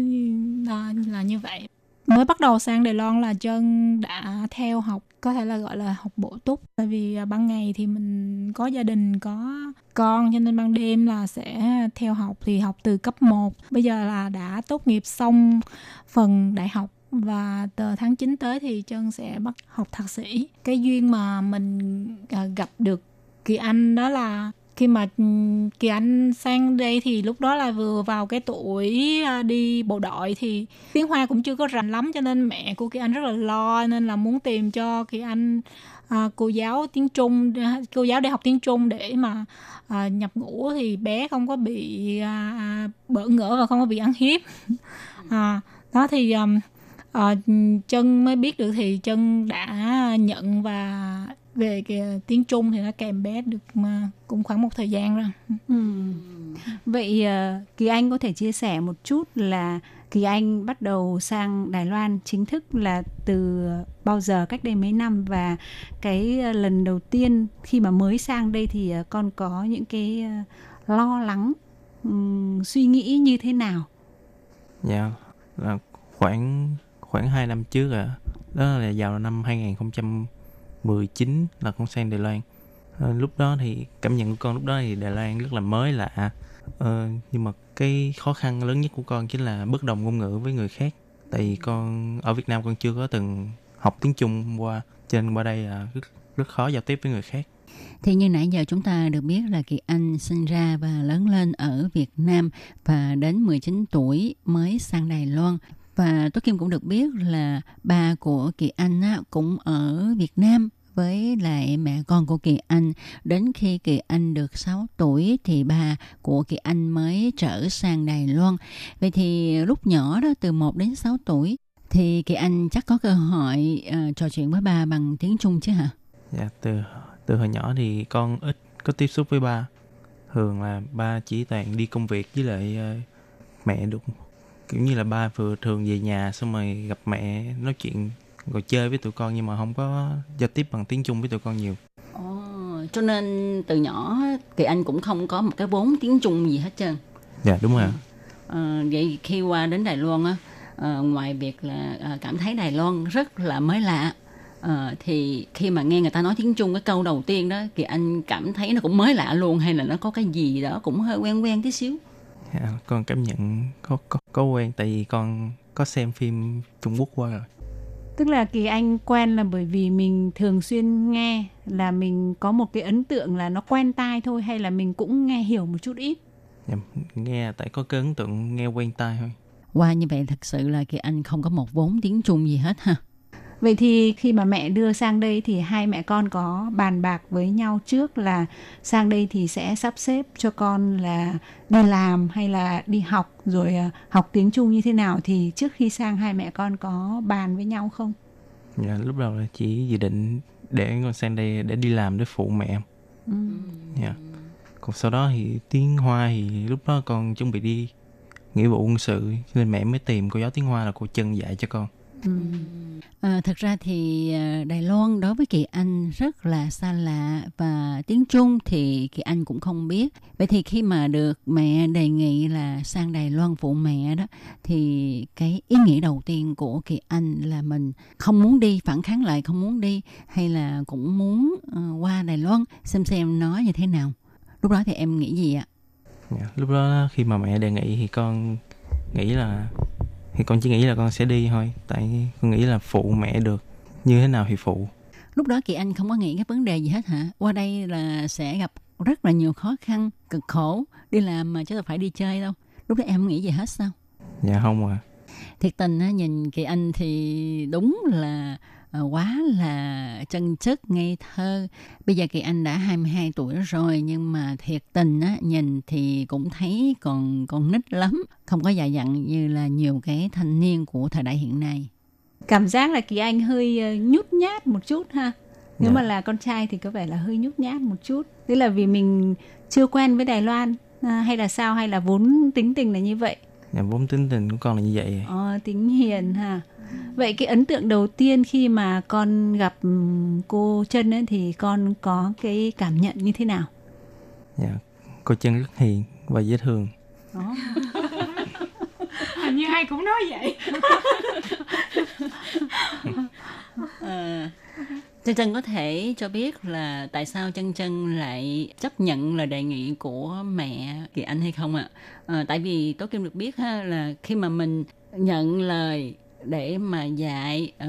à, là như vậy mới bắt đầu sang Đài Loan là chân đã theo học, có thể là gọi là học bổ túc. Tại vì à, ban ngày thì mình có gia đình, có con, cho nên ban đêm là sẽ theo học, thì học từ cấp 1 bây giờ là đã tốt nghiệp xong phần đại học và từ tháng 9 tới thì chân sẽ bắt học thạc sĩ. Cái duyên mà mình à, gặp được Kỳ Anh đó là khi mà ừm, Kỳ Anh sang đây thì lúc đó là vừa vào cái tuổi à, đi bộ đội thì tiếng Hoa cũng chưa có rành lắm cho nên mẹ của Kỳ Anh rất là lo nên là muốn tìm cho Kỳ Anh à, cô giáo tiếng Trung cô giáo để học tiếng Trung để mà à, nhập ngũ thì bé không có bị à, à, bỡ ngỡ và không có bị ăn hiếp. À, đó thì um, à, chân mới biết được thì chân đã nhận và về cái tiếng Trung thì nó kèm bé được mà cũng khoảng một thời gian rồi. Ừ. Vậy ờ, Kỳ Anh có thể chia sẻ một chút là Kỳ Anh bắt đầu sang Đài Loan chính thức là từ bao giờ cách đây mấy năm và cái ờ, lần đầu tiên khi mà mới sang đây thì ờ, con có những cái lo lắng suy nghĩ như thế nào Dạ, là khoảng khoảng 2 năm trước à. Đó là vào năm 2019 là con sang Đài Loan. Ờ, lúc đó thì cảm nhận của con lúc đó thì Đài Loan rất là mới lạ. Ờ, nhưng mà cái khó khăn lớn nhất của con chính là bất đồng ngôn ngữ với người khác. Tại vì con ở Việt Nam con chưa có từng học tiếng Trung qua, cho nên qua đây là rất, rất khó giao tiếp với người khác. Thì như nãy giờ chúng ta được biết là Kỳ Anh sinh ra và lớn lên ở Việt Nam và đến 19 tuổi mới sang Đài Loan. Và Tố Kim cũng được biết là ba của Kỳ Anh á, cũng ở Việt Nam với lại mẹ con của Kỳ Anh. Đến khi Kỳ Anh được 6 tuổi thì ba của Kỳ Anh mới trở sang Đài Loan. Vậy thì lúc nhỏ đó từ 1 đến 6 tuổi thì Kỳ Anh chắc có cơ hội uh, trò chuyện với ba bằng tiếng Trung chứ hả? Dạ, từ từ hồi nhỏ thì con ít có tiếp xúc với ba. Thường là ba chỉ toàn đi công việc với lại uh, mẹ được kiểu như là ba vừa thường về nhà xong rồi gặp mẹ nói chuyện rồi chơi với tụi con nhưng mà không có giao tiếp bằng tiếng Trung với tụi con nhiều. Ồ, cho nên từ nhỏ Kỳ Anh cũng không có một cái vốn tiếng Trung gì hết trơn. Dạ đúng rồi. Ờ, vậy khi qua đến Đài Loan á, ờ, ngoài việc là ờ, cảm thấy Đài Loan rất là mới lạ, ờ, thì khi mà nghe người ta nói tiếng Trung cái câu đầu tiên đó, Kỳ Anh cảm thấy nó cũng mới lạ luôn hay là nó có cái gì đó cũng hơi quen quen tí xíu. Dạ, con cảm nhận có, có có quen tại vì con có xem phim Trung Quốc qua rồi. tức là kỳ anh quen là bởi vì mình thường xuyên nghe là mình có một cái ấn tượng là nó quen tai thôi hay là mình cũng nghe hiểu một chút ít Dạ, nghe tại có cái ấn tượng nghe quen tai thôi. Qua như vậy thật sự là Kỳ Anh không có một vốn tiếng Trung gì hết ha. Vậy thì khi mà mẹ đưa sang đây thì hai mẹ con có bàn bạc với nhau trước là sang đây thì sẽ sắp xếp cho con là đi làm hay là đi học rồi à, học tiếng Trung như thế nào thì trước khi sang hai mẹ con có bàn với nhau không Dạ, lúc đầu là chỉ dự định để con sang đây để đi làm để phụ mẹ. ừ. Dạ. Còn sau đó thì tiếng Hoa thì lúc đó con chuẩn bị đi nghĩa vụ quân sự cho nên mẹ mới tìm cô giáo tiếng Hoa là cô Trân dạy cho con. Ừ. Ừ. À, thật ra thì à, Đài Loan đối với Kỳ Anh rất là xa lạ và tiếng Trung thì Kỳ Anh cũng không biết. Vậy thì khi mà được mẹ đề nghị là sang Đài Loan phụ mẹ đó thì cái ý nghĩ đầu tiên của Kỳ Anh là mình không muốn đi phản kháng lại không muốn đi hay là cũng muốn uh, qua Đài Loan xem xem nó như thế nào. Lúc đó thì em nghĩ gì ạ? Dạ, lúc đó khi mà mẹ đề nghị thì con nghĩ là thì con chỉ nghĩ là con sẽ đi thôi tại con nghĩ là phụ mẹ được như thế nào thì phụ Lúc đó Kỳ Anh không có nghĩ cái vấn đề gì hết hả? Qua đây là sẽ gặp rất là nhiều khó khăn, cực khổ, đi làm mà chứ đâu phải đi chơi đâu. Lúc đó em không nghĩ gì hết sao? dạ không à Thiệt tình á, nhìn Kỳ Anh thì đúng là quá là chân chất, ngây thơ. Bây giờ Kỳ Anh đã 22 tuổi rồi nhưng mà thiệt tình á, nhìn thì cũng thấy còn còn nít lắm. Không có già dặn như là nhiều cái thanh niên của thời đại hiện nay. cảm giác là kỳ anh hơi ờ, nhút nhát một chút ha nếu Dạ. mà là con trai thì có vẻ là hơi nhút nhát một chút tức là vì mình chưa quen với Đài Loan à, hay là sao hay là vốn tính tình là như vậy dạ vốn tính tình của con là như vậy ờ, tính hiền ha vậy cái ấn tượng đầu tiên khi mà con gặp ừm, cô chân ấy thì con có cái cảm nhận như thế nào? Dạ cô Trân rất hiền và dễ thương. Đó hình như ai cũng nói vậy. [laughs] Ờ, Chân Chân có thể cho biết là tại sao Chân Chân lại chấp nhận lời đề nghị của mẹ Kỳ Anh hay không ạ? Ờ, tại vì Tố Kim được biết ha là khi mà mình nhận lời để mà dạy ờ,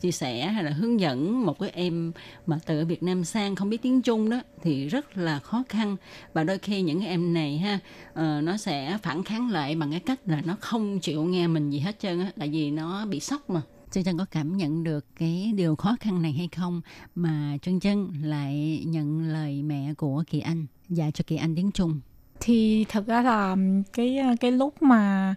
chia sẻ hay là hướng dẫn một cái em mà từ ở Việt Nam sang không biết tiếng Trung đó thì rất là khó khăn và đôi khi những cái em này ha ờ, nó sẽ phản kháng lại bằng cái cách là nó không chịu nghe mình gì hết trơn á tại vì nó bị sốc mà Chân Chân có cảm nhận được cái điều khó khăn này hay không mà Chân Chân lại nhận lời mẹ của Kỳ Anh dạy cho Kỳ Anh tiếng Trung. thì thật ra là cái cái lúc mà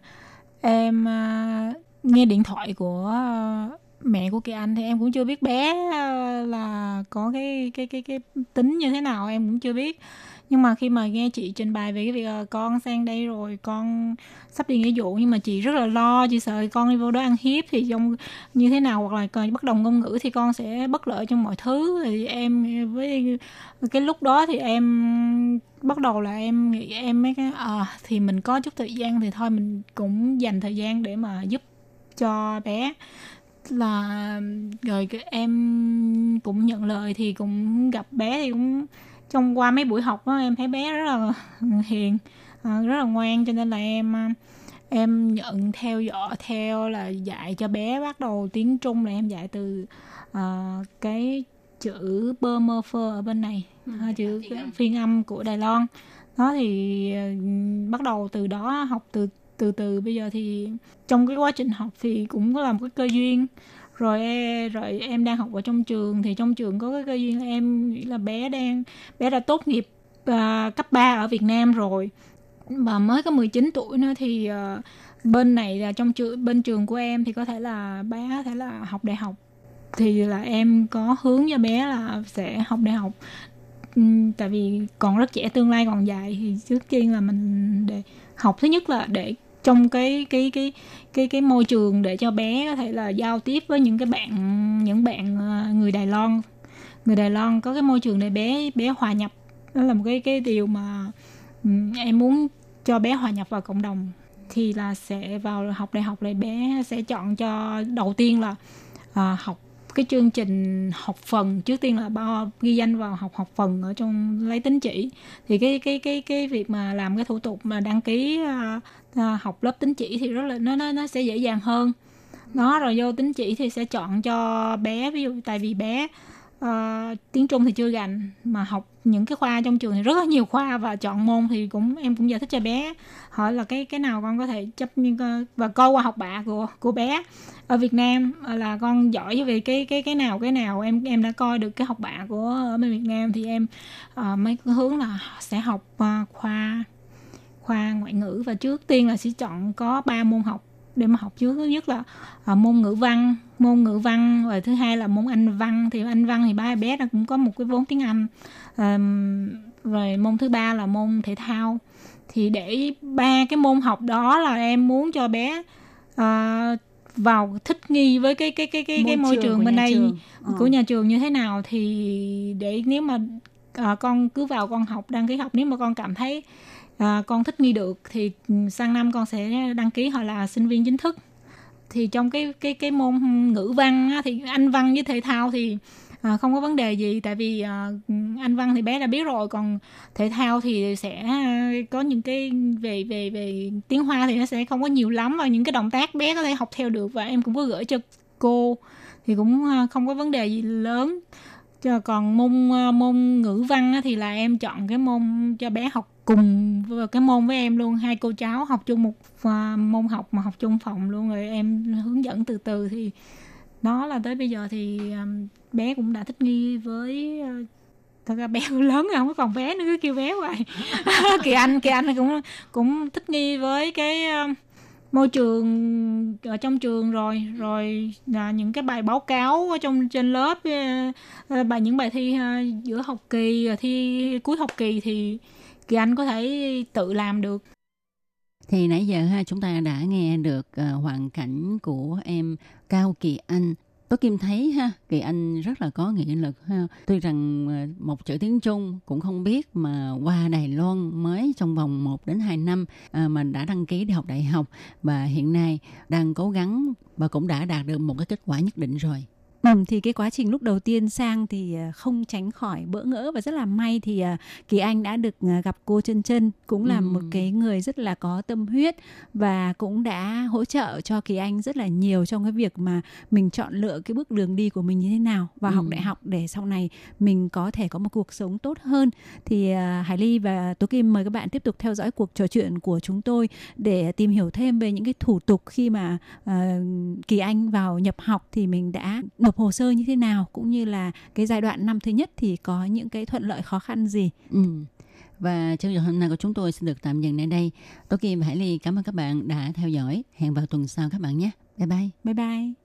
em à, nghe điện thoại của ờ, mẹ của Kỳ Anh thì em cũng chưa biết bé ờ, là có cái cái cái cái tính như thế nào em cũng chưa biết. Nhưng mà khi mà nghe chị trình bày về cái việc ờ, con sang đây rồi con sắp đi nghĩa vụ nhưng mà chị rất là lo chị sợ con đi vô đó ăn hiếp thì trong như thế nào hoặc là còn bất đồng ngôn ngữ thì con sẽ bất lợi trong mọi thứ. Thì em với cái lúc đó thì em bắt đầu là em nghĩ em mấy cái à, thì mình có chút thời gian thì thôi mình cũng dành thời gian để mà giúp cho bé là rồi em cũng nhận lời thì cũng gặp bé thì cũng trong qua mấy buổi học đó em thấy bé rất là [laughs] hiền à, rất là ngoan cho nên là em à, em nhận theo dõi theo là dạy cho bé bắt đầu tiếng Trung là em dạy từ uh, cái chữ bơ mơ phơ ở bên này ừ, chữ phiên âm. phiên âm của Đài Loan đó thì uh, bắt đầu từ đó học từ từ từ bây giờ thì trong cái quá trình học thì cũng có làm cái cơ duyên. Rồi e, rồi em đang học ở trong trường thì trong trường có cái cơ duyên em nghĩ là bé đang bé đã tốt nghiệp uh, cấp 3 ở Việt Nam rồi. Và mới có 19 tuổi nữa thì uh, bên này là trong trường bên trường của em thì có thể là bé có thể là học đại học. Thì là em có hướng cho bé là sẽ học đại học. Ừ, tại vì còn rất trẻ tương lai còn dài thì trước tiên là mình để học thứ nhất là để trong cái cái cái cái cái môi trường để cho bé có thể là giao tiếp với những cái bạn những bạn à, người Đài Loan. Người Đài Loan có cái môi trường để bé bé hòa nhập. Đó là một cái cái điều mà em muốn cho bé hòa nhập vào cộng đồng. Thì là sẽ vào học đại học này bé sẽ chọn cho đầu tiên là à, học cái chương trình học phần. Trước tiên là bao ghi danh vào học học phần ở trong lấy tín chỉ. Thì cái cái cái cái việc mà làm cái thủ tục mà đăng ký à, À, học lớp tín chỉ thì rất là nó nó nó sẽ dễ dàng hơn. Nó rồi vô tín chỉ thì sẽ chọn cho bé ví dụ tại vì bé uh, tiếng trung thì chưa gành mà học những cái khoa trong trường thì rất là nhiều khoa và chọn môn thì cũng em cũng giải thích cho bé hỏi là cái cái nào con có thể chấp ờ, và câu qua học bạ của của bé. Ở Việt Nam ờ, là con giỏi về cái cái cái nào cái nào em em đã coi được cái học bạ của ở bên Việt Nam thì em uh, mấy hướng là sẽ học uh, khoa khoa ngoại ngữ và trước tiên là sẽ chọn có ba môn học để mà học trước. Thứ nhất là uh, môn ngữ văn môn ngữ văn và thứ hai là môn anh văn. Thì anh văn thì ba bé nó cũng có một cái vốn tiếng anh. Um, rồi môn thứ ba là môn thể thao. Thì để ba cái môn học đó là em muốn cho bé uh, vào thích nghi với cái cái cái cái môi cái môi trường, trường bên đây trường. Ờ. của nhà trường như thế nào. Thì để nếu mà uh, con cứ vào con học đăng ký học nếu mà con cảm thấy à, con thích nghi được thì ừ, sang năm con sẽ đăng ký họ là sinh viên chính thức. Thì trong cái cái cái môn ngữ văn á, thì anh văn với thể thao thì à, không có vấn đề gì. Tại vì à, anh văn thì bé đã biết rồi còn thể thao thì sẽ à, có những cái về về về tiếng hoa thì nó sẽ không có nhiều lắm. Và những cái động tác bé có thể học theo được và em cũng có gửi cho cô thì cũng à, không có vấn đề gì lớn còn môn ờ, môn ngữ văn thì là em chọn cái môn cho bé học cùng cái môn với em luôn. Hai cô cháu học chung một ờ, môn học mà học chung phòng luôn rồi em hướng dẫn từ từ thì đó là tới bây giờ thì ờ, bé cũng đã thích nghi với thật ra bé lớn rồi, không có còn bé nữa, cứ kêu bé hoài. [laughs] Kỳ anh kỳ anh cũng cũng thích nghi với cái môi trường ở trong trường rồi rồi là những cái bài báo cáo ở trong trên lớp ờ, ờ, bài những bài thi giữa học kỳ thi cuối học kỳ thì kỳ anh có thể tự làm được. Thì nãy giờ ha chúng ta đã nghe được uh, hoàn cảnh của em Cao Kỳ Anh tôi Kim thấy ha, Kỳ Anh rất là có nghị lực ha. Tuy rằng ờ, một chữ tiếng Trung cũng không biết mà qua Đài Loan mới trong vòng 1 đến 2 năm à, mà đã đăng ký đi học đại học và hiện nay đang cố gắng và cũng đã đạt được một cái kết quả nhất định rồi. Ừ, thì cái quá trình lúc đầu tiên sang thì ờ, không tránh khỏi bỡ ngỡ và rất là may thì uh, Kỳ Anh đã được uh, gặp cô chân chân cũng là ừ. một cái người rất là có tâm huyết và cũng đã hỗ trợ cho Kỳ Anh rất là nhiều trong cái việc mà mình chọn lựa cái bước đường đi của mình như thế nào và ừ. học đại học để sau này mình có thể có một cuộc sống tốt hơn thì Hải Ly và Tố Kim mời các bạn tiếp tục theo dõi cuộc trò chuyện của chúng tôi để tìm hiểu thêm về những cái thủ tục khi mà uh, Kỳ Anh vào nhập học thì mình đã nộp nộp hồ sơ như thế nào cũng như là cái giai đoạn năm thứ nhất thì có những cái thuận lợi khó khăn gì. Ừ. Và chương trình hôm nay của chúng tôi xin được tạm dừng tại đây. Tôi Kim và Hải Ly cảm ơn các bạn đã theo dõi. Hẹn vào tuần sau các bạn nhé. Bye bye. Bye bye.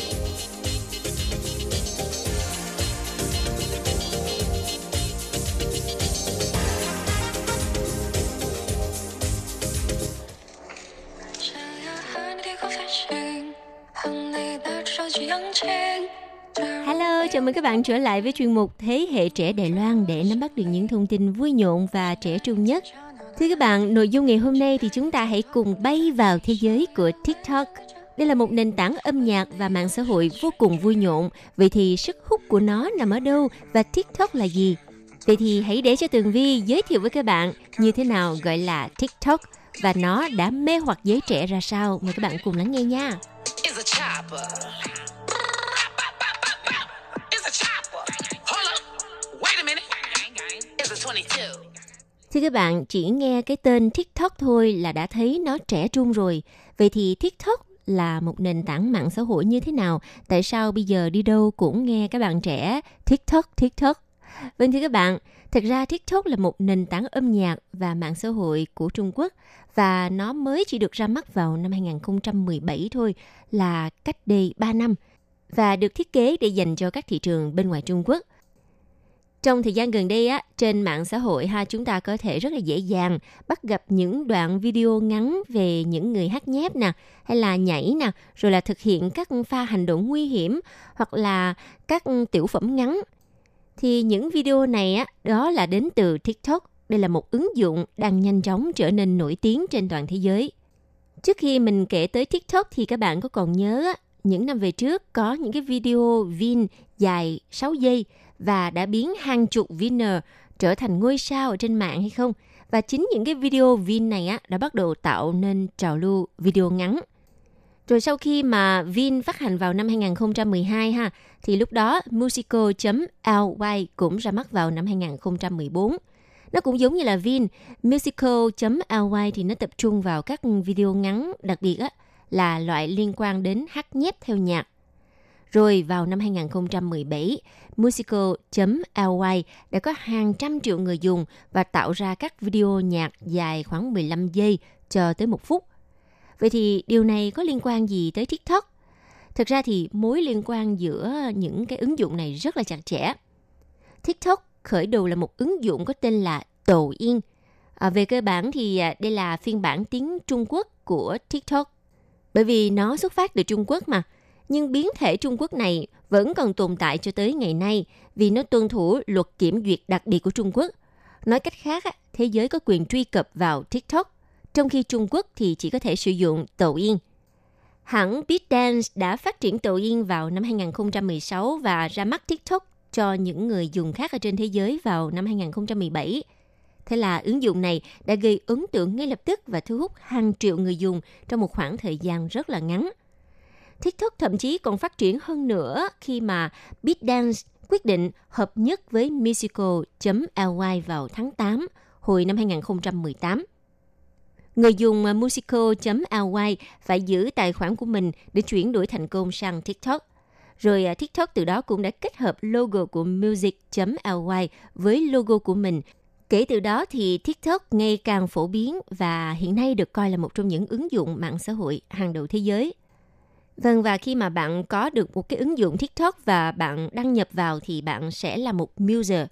Trở lại với chuyên mục Thế hệ trẻ Đài Loan để nắm bắt được những thông tin vui nhộn và trẻ trung nhất. Thưa các bạn, nội dung ngày hôm nay thì chúng ta hãy cùng bay vào thế giới của TikTok. Đây là một nền tảng âm nhạc và mạng xã hội vô cùng vui nhộn. Vậy thì sức hút của nó nằm ở đâu và TikTok là gì? Vậy thì hãy để cho Tường Vi giới thiệu với các bạn như thế nào gọi là TikTok và nó đã mê hoặc giới trẻ ra sao. Mời các bạn cùng lắng nghe nha. It's a chopper. Thưa các bạn, chỉ nghe cái tên TikTok thôi là đã thấy nó trẻ trung rồi. Vậy thì TikTok là một nền tảng mạng xã hội như thế nào? Tại sao bây giờ đi đâu cũng nghe các bạn trẻ TikTok, TikTok? Vâng thưa các bạn, thật ra TikTok là một nền tảng âm nhạc và mạng xã hội của Trung Quốc và nó mới chỉ được ra mắt vào năm 2017 thôi, là cách đây 3 năm và được thiết kế để dành cho các thị trường bên ngoài Trung Quốc. Trong thời gian gần đây á, trên mạng xã hội ha chúng ta có thể rất là dễ dàng bắt gặp những đoạn video ngắn về những người hát nhép nè, hay là nhảy nè, rồi là thực hiện các pha hành động nguy hiểm hoặc là các tiểu phẩm ngắn. Thì những video này á, đó là đến từ TikTok. Đây là một ứng dụng đang nhanh chóng trở nên nổi tiếng trên toàn thế giới. Trước khi mình kể tới TikTok thì các bạn có còn nhớ á, những năm về trước có những cái video Vin dài 6 giây và đã biến hàng chục Viner trở thành ngôi sao ở trên mạng hay không? Và chính những cái video Vin này á đã bắt đầu tạo nên trào lưu video ngắn. Rồi sau khi mà Vin phát hành vào năm 2012 ha, thì lúc đó Musical.ly cũng ra mắt vào năm 2014. Nó cũng giống như là Vin, Musical.ly thì nó tập trung vào các video ngắn, đặc biệt á là loại liên quan đến hát nhép theo nhạc. Rồi vào năm 2017, Musical.ly đã có hàng trăm triệu người dùng và tạo ra các video nhạc dài khoảng 15 giây cho tới một phút. Vậy thì điều này có liên quan gì tới TikTok? Thực ra thì mối liên quan giữa những cái ứng dụng này rất là chặt chẽ. TikTok khởi đầu là một ứng dụng có tên là Douyin. Yên. À, về cơ bản thì à, đây là phiên bản tiếng Trung Quốc của TikTok. Bởi vì nó xuất phát từ Trung Quốc mà. Nhưng biến thể Trung Quốc này vẫn còn tồn tại cho tới ngày nay vì nó tuân thủ luật kiểm duyệt đặc biệt của Trung Quốc. Nói cách khác, thế giới có quyền truy cập vào TikTok, trong khi Trung Quốc thì chỉ có thể sử dụng Douyin. Yên. Hãng ByteDance đã phát triển Tổ Yên vào năm 2016 và ra mắt TikTok cho những người dùng khác ở trên thế giới vào năm 2017. Thế là ứng dụng này đã gây ấn tượng ngay lập tức và thu hút hàng triệu người dùng trong một khoảng thời gian rất là ngắn. TikTok thậm chí còn phát triển hơn nữa khi mà BitDance quyết định hợp nhất với Musical.ly vào tháng 8 hồi năm 2018. Người dùng Musical.ly phải giữ tài khoản của mình để chuyển đổi thành công sang TikTok. Rồi à, TikTok từ đó cũng đã kết hợp logo của Music.ly với logo của mình. Kể từ đó thì TikTok ngày càng phổ biến và hiện nay được coi là một trong những ứng dụng mạng xã hội hàng đầu thế giới. Vâng và khi mà bạn có được một cái ứng dụng TikTok và bạn đăng nhập vào thì bạn sẽ là một user.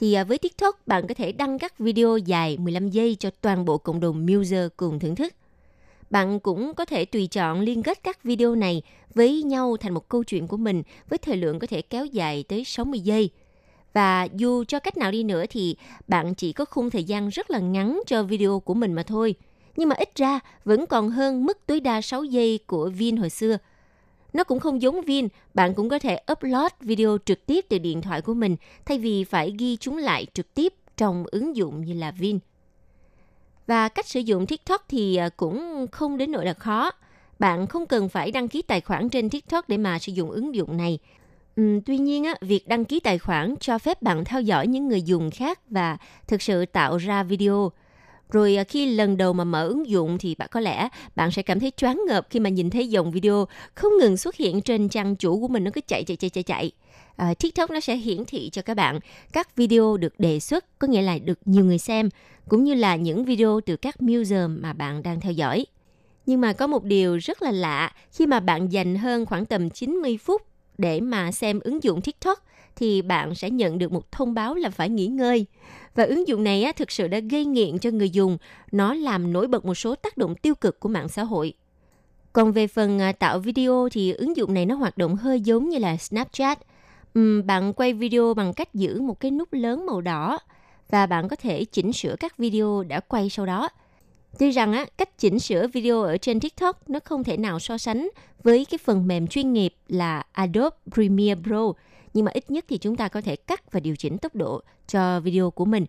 Thì à, với TikTok, bạn có thể đăng các video dài 15 giây cho toàn bộ cộng đồng user cùng thưởng thức. Bạn cũng có thể tùy chọn liên kết các video này với nhau thành một câu chuyện của mình với thời lượng có thể kéo dài tới 60 giây. Và dù cho cách nào đi nữa thì bạn chỉ có khung thời gian rất là ngắn cho video của mình mà thôi. Nhưng mà ít ra vẫn còn hơn mức tối đa 6 giây của Vin hồi xưa. Nó cũng không giống Vin, bạn cũng có thể upload video trực tiếp từ điện thoại của mình thay vì phải ghi chúng lại trực tiếp trong ứng dụng như là Vin. Và cách sử dụng TikTok thì à, cũng không đến nỗi là khó. Bạn không cần phải đăng ký tài khoản trên TikTok để mà sử dụng ứng dụng này. Ừ, tuy nhiên, á, việc đăng ký tài khoản cho phép bạn theo dõi những người dùng khác và thực sự tạo ra video. Rồi à, khi lần đầu mà mở ứng dụng thì bạn có lẽ bạn sẽ cảm thấy choáng ngợp khi mà nhìn thấy dòng video không ngừng xuất hiện trên trang chủ của mình nó cứ chạy chạy chạy chạy chạy. À, TikTok nó sẽ hiển thị cho các bạn các video được đề xuất, có nghĩa là được nhiều người xem, cũng như là những video từ các user mà bạn đang theo dõi. Nhưng mà có một điều rất là lạ khi mà bạn dành hơn khoảng tầm 90 phút để mà xem ứng dụng TikTok thì bạn sẽ nhận được một thông báo là phải nghỉ ngơi. Và ứng dụng này á, thực sự đã gây nghiện cho người dùng. Nó làm nổi bật một số tác động tiêu cực của mạng xã hội. Còn về phần à, tạo video thì ứng dụng này nó hoạt động hơi giống như là Snapchat. Uhm, bạn quay video bằng cách giữ một cái nút lớn màu đỏ và bạn có thể chỉnh sửa các video đã quay sau đó. Tuy rằng á, cách chỉnh sửa video ở trên TikTok nó không thể nào so sánh với cái phần mềm chuyên nghiệp là Adobe Premiere Pro, nhưng mà ít nhất thì chúng ta có thể cắt và điều chỉnh tốc độ cho video của mình.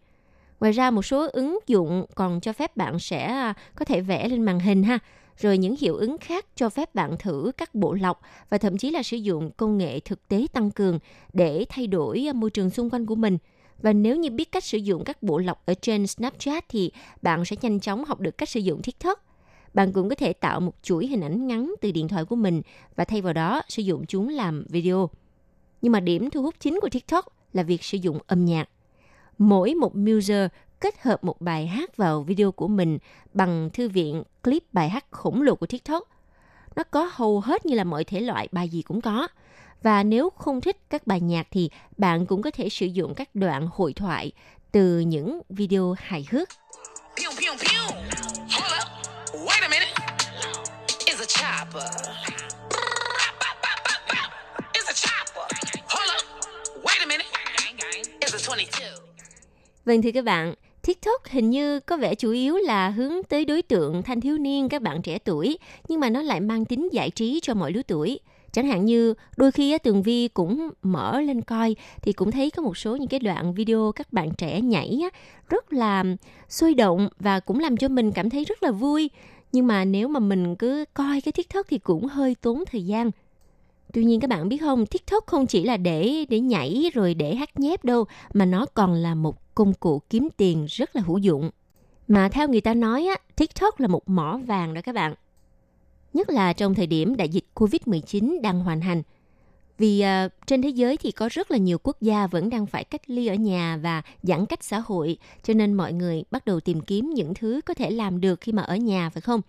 Ngoài ra một số ứng dụng còn cho phép bạn sẽ à, có thể vẽ lên màn hình ha, rồi những hiệu ứng khác cho phép bạn thử các bộ lọc và thậm chí là sử dụng công nghệ thực tế tăng cường để thay đổi à, môi trường xung quanh của mình. Và nếu như biết cách sử dụng các bộ lọc ở trên Snapchat thì bạn sẽ nhanh chóng học được cách sử dụng TikTok. Bạn cũng có thể tạo một chuỗi hình ảnh ngắn từ điện thoại của mình và thay vào đó sử dụng chúng làm video. Nhưng mà điểm thu hút chính của TikTok là việc sử dụng âm nhạc. Mỗi một user kết hợp một bài hát vào video của mình bằng thư viện clip bài hát khổng lồ của TikTok. Nó có hầu hết như là mọi thể loại bài gì cũng có. Và nếu không thích các bài nhạc thì bạn cũng có thể sử dụng các đoạn hội thoại từ những video hài hước. Pew, pew, pew. Hold up. Wait a minute. It's a chopper. Vâng thưa các bạn, TikTok hình như có vẻ chủ yếu là hướng tới đối tượng thanh thiếu niên các bạn trẻ tuổi, nhưng mà nó lại mang tính giải trí cho mọi lứa tuổi. Chẳng hạn như đôi khi Tường Vi cũng mở lên coi thì cũng thấy có một số những cái đoạn video các bạn trẻ nhảy rất là sôi động và cũng làm cho mình cảm thấy rất là vui. Nhưng mà nếu mà mình cứ coi cái TikTok thì cũng hơi tốn thời gian. Tuy nhiên các bạn biết không, TikTok không chỉ là để để nhảy rồi để hát nhép đâu, mà nó còn là một công cụ kiếm tiền rất là hữu dụng. Mà theo người ta nói á, TikTok là một mỏ vàng đó các bạn. Nhất là trong thời điểm đại dịch Covid-19 đang hoàn hành. Vì uh, trên thế giới thì có rất là nhiều quốc gia vẫn đang phải cách ly ở nhà và giãn cách xã hội, cho nên mọi người bắt đầu tìm kiếm những thứ có thể làm được khi mà ở nhà phải không?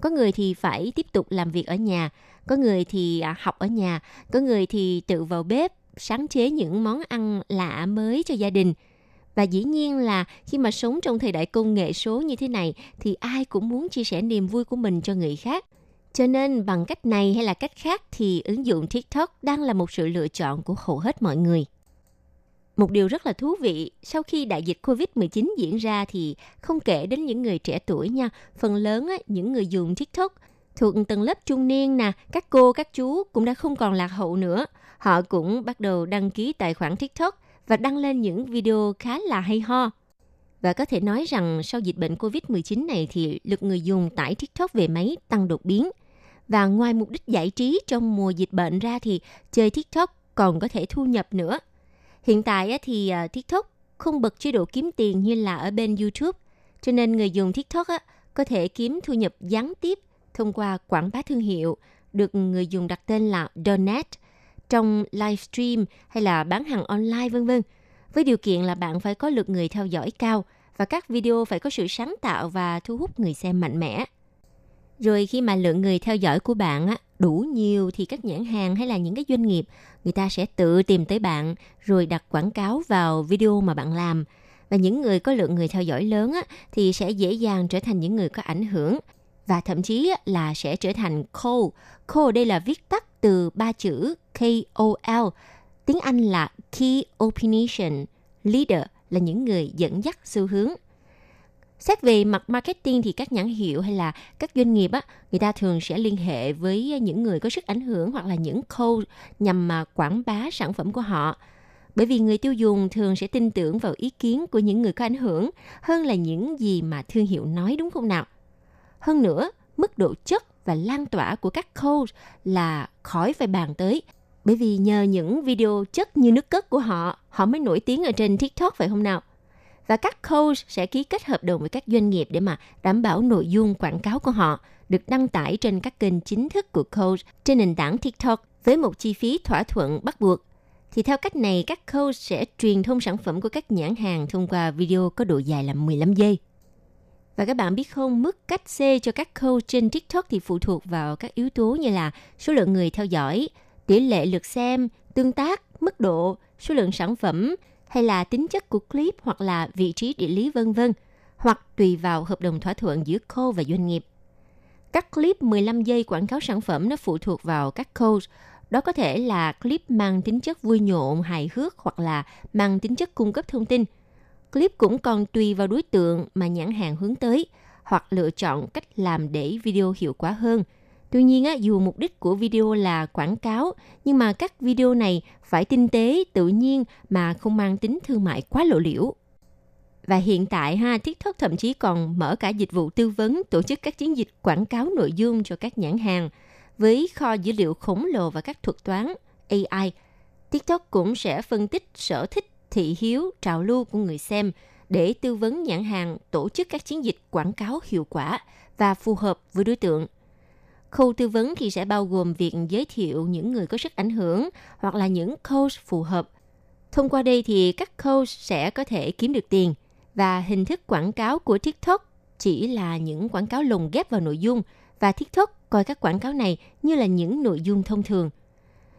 Có người thì phải tiếp tục làm việc ở nhà, có người thì à, học ở nhà, có người thì tự vào bếp sáng chế những món ăn lạ mới cho gia đình. Và dĩ nhiên là khi mà sống trong thời đại công nghệ số như thế này thì ai cũng muốn chia sẻ niềm vui của mình cho người khác. Cho nên bằng cách này hay là cách khác thì ứng dụng TikTok đang là một sự lựa chọn của hầu hết mọi người. Một điều rất là thú vị, sau khi đại dịch Covid-19 diễn ra thì không kể đến những người trẻ tuổi nha, phần lớn á, những người dùng TikTok thuộc tầng lớp trung niên nè, các cô, các chú cũng đã không còn lạc hậu nữa. Họ cũng bắt đầu đăng ký tài khoản TikTok và đăng lên những video khá là hay ho. Và có thể nói rằng sau dịch bệnh Covid-19 này thì lực người dùng tải TikTok về máy tăng đột biến. Và ngoài mục đích giải trí trong mùa dịch bệnh ra thì chơi TikTok còn có thể thu nhập nữa. Hiện tại thì ờ, TikTok không bật chế độ kiếm tiền như là ở bên YouTube, cho nên người dùng TikTok có thể kiếm thu nhập gián tiếp thông qua quảng bá thương hiệu, được người dùng đặt tên là Donate trong livestream hay là bán hàng online vân vân. Với điều kiện là bạn phải có lượt người theo dõi cao và các video phải có sự sáng tạo và thu hút người xem mạnh mẽ. Rồi khi mà lượng người theo dõi của bạn á, đủ nhiều thì các nhãn hàng hay là những cái doanh nghiệp người ta sẽ tự tìm tới bạn rồi đặt quảng cáo vào video mà bạn làm và những người có lượng người theo dõi lớn á, thì sẽ dễ dàng trở thành những người có ảnh hưởng và thậm chí là sẽ trở thành KOL. KOL đây là viết tắt từ ba chữ KOL. Tiếng Anh là Key Opinion Leader là những người dẫn dắt xu hướng. Xét về mặt marketing thì các nhãn hiệu hay là các doanh nghiệp á, người ta thường sẽ liên hệ với những người có sức ảnh hưởng hoặc là những khâu nhằm mà quảng bá sản phẩm của họ. Bởi vì người tiêu dùng thường sẽ tin tưởng vào ý kiến của những người có ảnh hưởng hơn là những gì mà thương hiệu nói đúng không nào? Hơn nữa, mức độ chất và lan tỏa của các coach là khỏi phải bàn tới. Bởi vì nhờ những video chất như nước cất của họ, họ mới nổi tiếng ở trên TikTok phải không nào? Và các coach sẽ ký kết hợp đồng với các doanh nghiệp để mà đảm bảo nội dung quảng cáo của họ được đăng tải trên các kênh chính thức của coach trên nền tảng TikTok với một chi phí thỏa thuận bắt buộc. Thì theo cách này, các coach sẽ truyền thông sản phẩm của các nhãn hàng thông qua video có độ dài là 15 giây. Và các bạn biết không, mức cách c cho các coach trên TikTok thì phụ thuộc vào các yếu tố như là số lượng người theo dõi, tỷ lệ lượt xem, tương tác, mức độ, số lượng sản phẩm hay là tính chất của clip hoặc là vị trí địa lý vân vân, hoặc tùy vào hợp đồng thỏa thuận giữa cô và doanh nghiệp. Các clip 15 giây quảng cáo sản phẩm nó phụ thuộc vào các coach. Đó có thể là clip mang tính chất vui nhộn, hài hước hoặc là mang tính chất cung cấp thông tin. Clip cũng còn tùy vào đối tượng mà nhãn hàng hướng tới hoặc lựa chọn cách làm để video hiệu quả hơn. Tuy nhiên, dù mục đích của video là quảng cáo, nhưng mà các video này phải tinh tế, tự nhiên mà không mang tính thương mại quá lộ liễu. Và hiện tại ha, TikTok thậm chí còn mở cả dịch vụ tư vấn tổ chức các chiến dịch quảng cáo nội dung cho các nhãn hàng. Với kho dữ liệu khổng lồ và các thuật toán AI, TikTok cũng sẽ phân tích sở thích, thị hiếu, trào lưu của người xem để tư vấn nhãn hàng tổ chức các chiến dịch quảng cáo hiệu quả và phù hợp với đối tượng. Khâu tư vấn thì sẽ bao gồm việc giới thiệu những người có sức ảnh hưởng hoặc là những coach phù hợp. Thông qua đây thì các coach sẽ có thể kiếm được tiền – và hình thức quảng cáo của TikTok chỉ là những quảng cáo lồng ghép vào nội dung và TikTok coi các quảng cáo này như là những nội dung thông thường.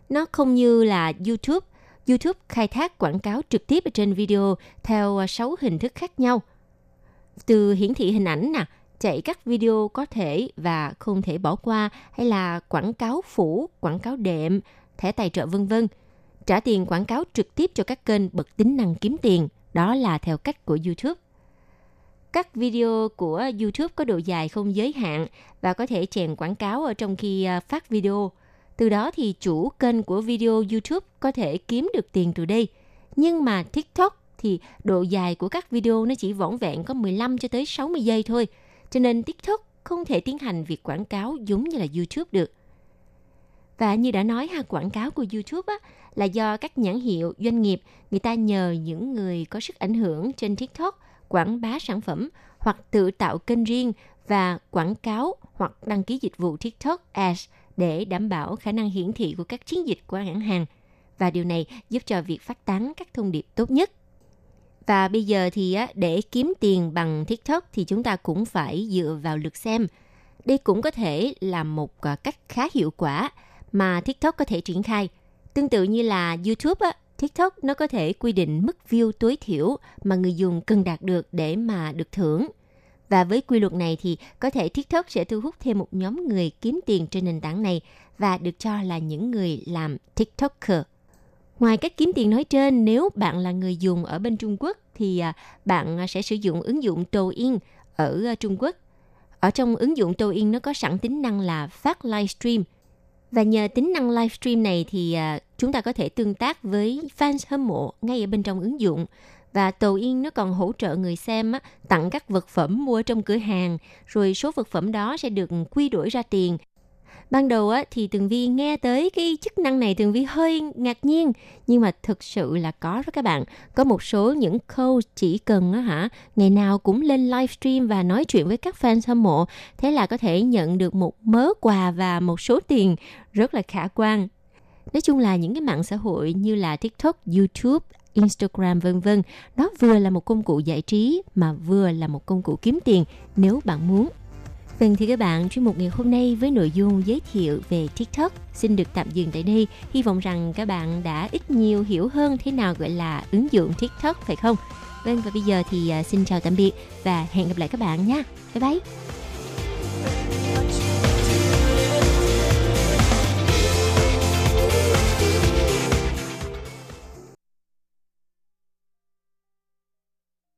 Nó không như là YouTube. YouTube khai thác quảng cáo trực tiếp ở trên video theo 6 hình thức khác nhau. Từ hiển thị hình ảnh nè, chạy các video có thể và không thể bỏ qua hay là quảng cáo phủ, quảng cáo đệm, thẻ tài trợ vân vân. Trả tiền quảng cáo trực tiếp cho các kênh bật tính năng kiếm tiền đó là theo cách của YouTube. Các video của YouTube có độ dài không giới hạn và có thể chèn quảng cáo ở trong khi à, phát video. Từ đó thì chủ kênh của video YouTube có thể kiếm được tiền từ đây. Nhưng mà TikTok thì độ dài của các video nó chỉ vỏn vẹn có 15 cho tới 60 giây thôi. Cho nên TikTok không thể tiến hành việc quảng cáo giống như là YouTube được. Và như đã nói ha, quảng cáo của YouTube á, là do các nhãn hiệu, doanh nghiệp người ta nhờ những người có sức ảnh hưởng trên TikTok quảng bá sản phẩm hoặc tự tạo kênh riêng và quảng cáo hoặc đăng ký dịch vụ TikTok Ads để đảm bảo khả năng hiển thị của các chiến dịch của hãng hàng. Và điều này giúp cho việc phát tán các thông điệp tốt nhất. Và bây giờ thì để kiếm tiền bằng TikTok thì chúng ta cũng phải dựa vào lượt xem. Đây cũng có thể là một à, cách khá hiệu quả mà TikTok có thể triển khai. Tương tự như là YouTube TikTok nó có thể quy định mức view tối thiểu mà người dùng cần đạt được để mà được thưởng. Và với quy luật này thì có thể TikTok sẽ thu hút thêm một nhóm người kiếm tiền trên nền tảng này và được cho là những người làm TikToker. Ngoài cách kiếm tiền nói trên, nếu bạn là người dùng ở bên Trung Quốc thì à, bạn à, sẽ sử dụng ứng dụng Douyin ở à, Trung Quốc. Ở trong ứng dụng Douyin nó có sẵn tính năng là phát livestream – và nhờ tính năng livestream này thì chúng ta có thể tương tác với fans hâm mộ ngay ở bên trong ứng dụng. Và Douyin Yên nó còn hỗ trợ người xem tặng các vật phẩm mua trong cửa hàng, rồi số vật phẩm đó sẽ được quy đổi ra tiền ban đầu á thì tường vi nghe tới cái chức năng này tường vi hơi ngạc nhiên. Nhưng mà thực sự là có đó các bạn. Có một số những câu chỉ cần á hả ngày nào cũng lên livestream và nói chuyện với các fan hâm mộ. Thế là có thể nhận được một mớ quà và một số tiền rất là khả quan. Nói chung là những cái mạng xã hội như là tiktok youtube Instagram vân vân, nó vừa là một công cụ giải trí mà vừa là một công cụ kiếm tiền nếu bạn muốn. Vâng thì các bạn, chuyên mục ngày hôm nay với nội dung giới thiệu về TikTok xin được tạm dừng tại đây. Hy vọng rằng các bạn đã ít nhiều hiểu hơn thế nào gọi là ứng dụng TikTok phải không? Vâng và bây giờ thì à, xin chào tạm biệt và hẹn gặp lại các bạn nha. Bye bye.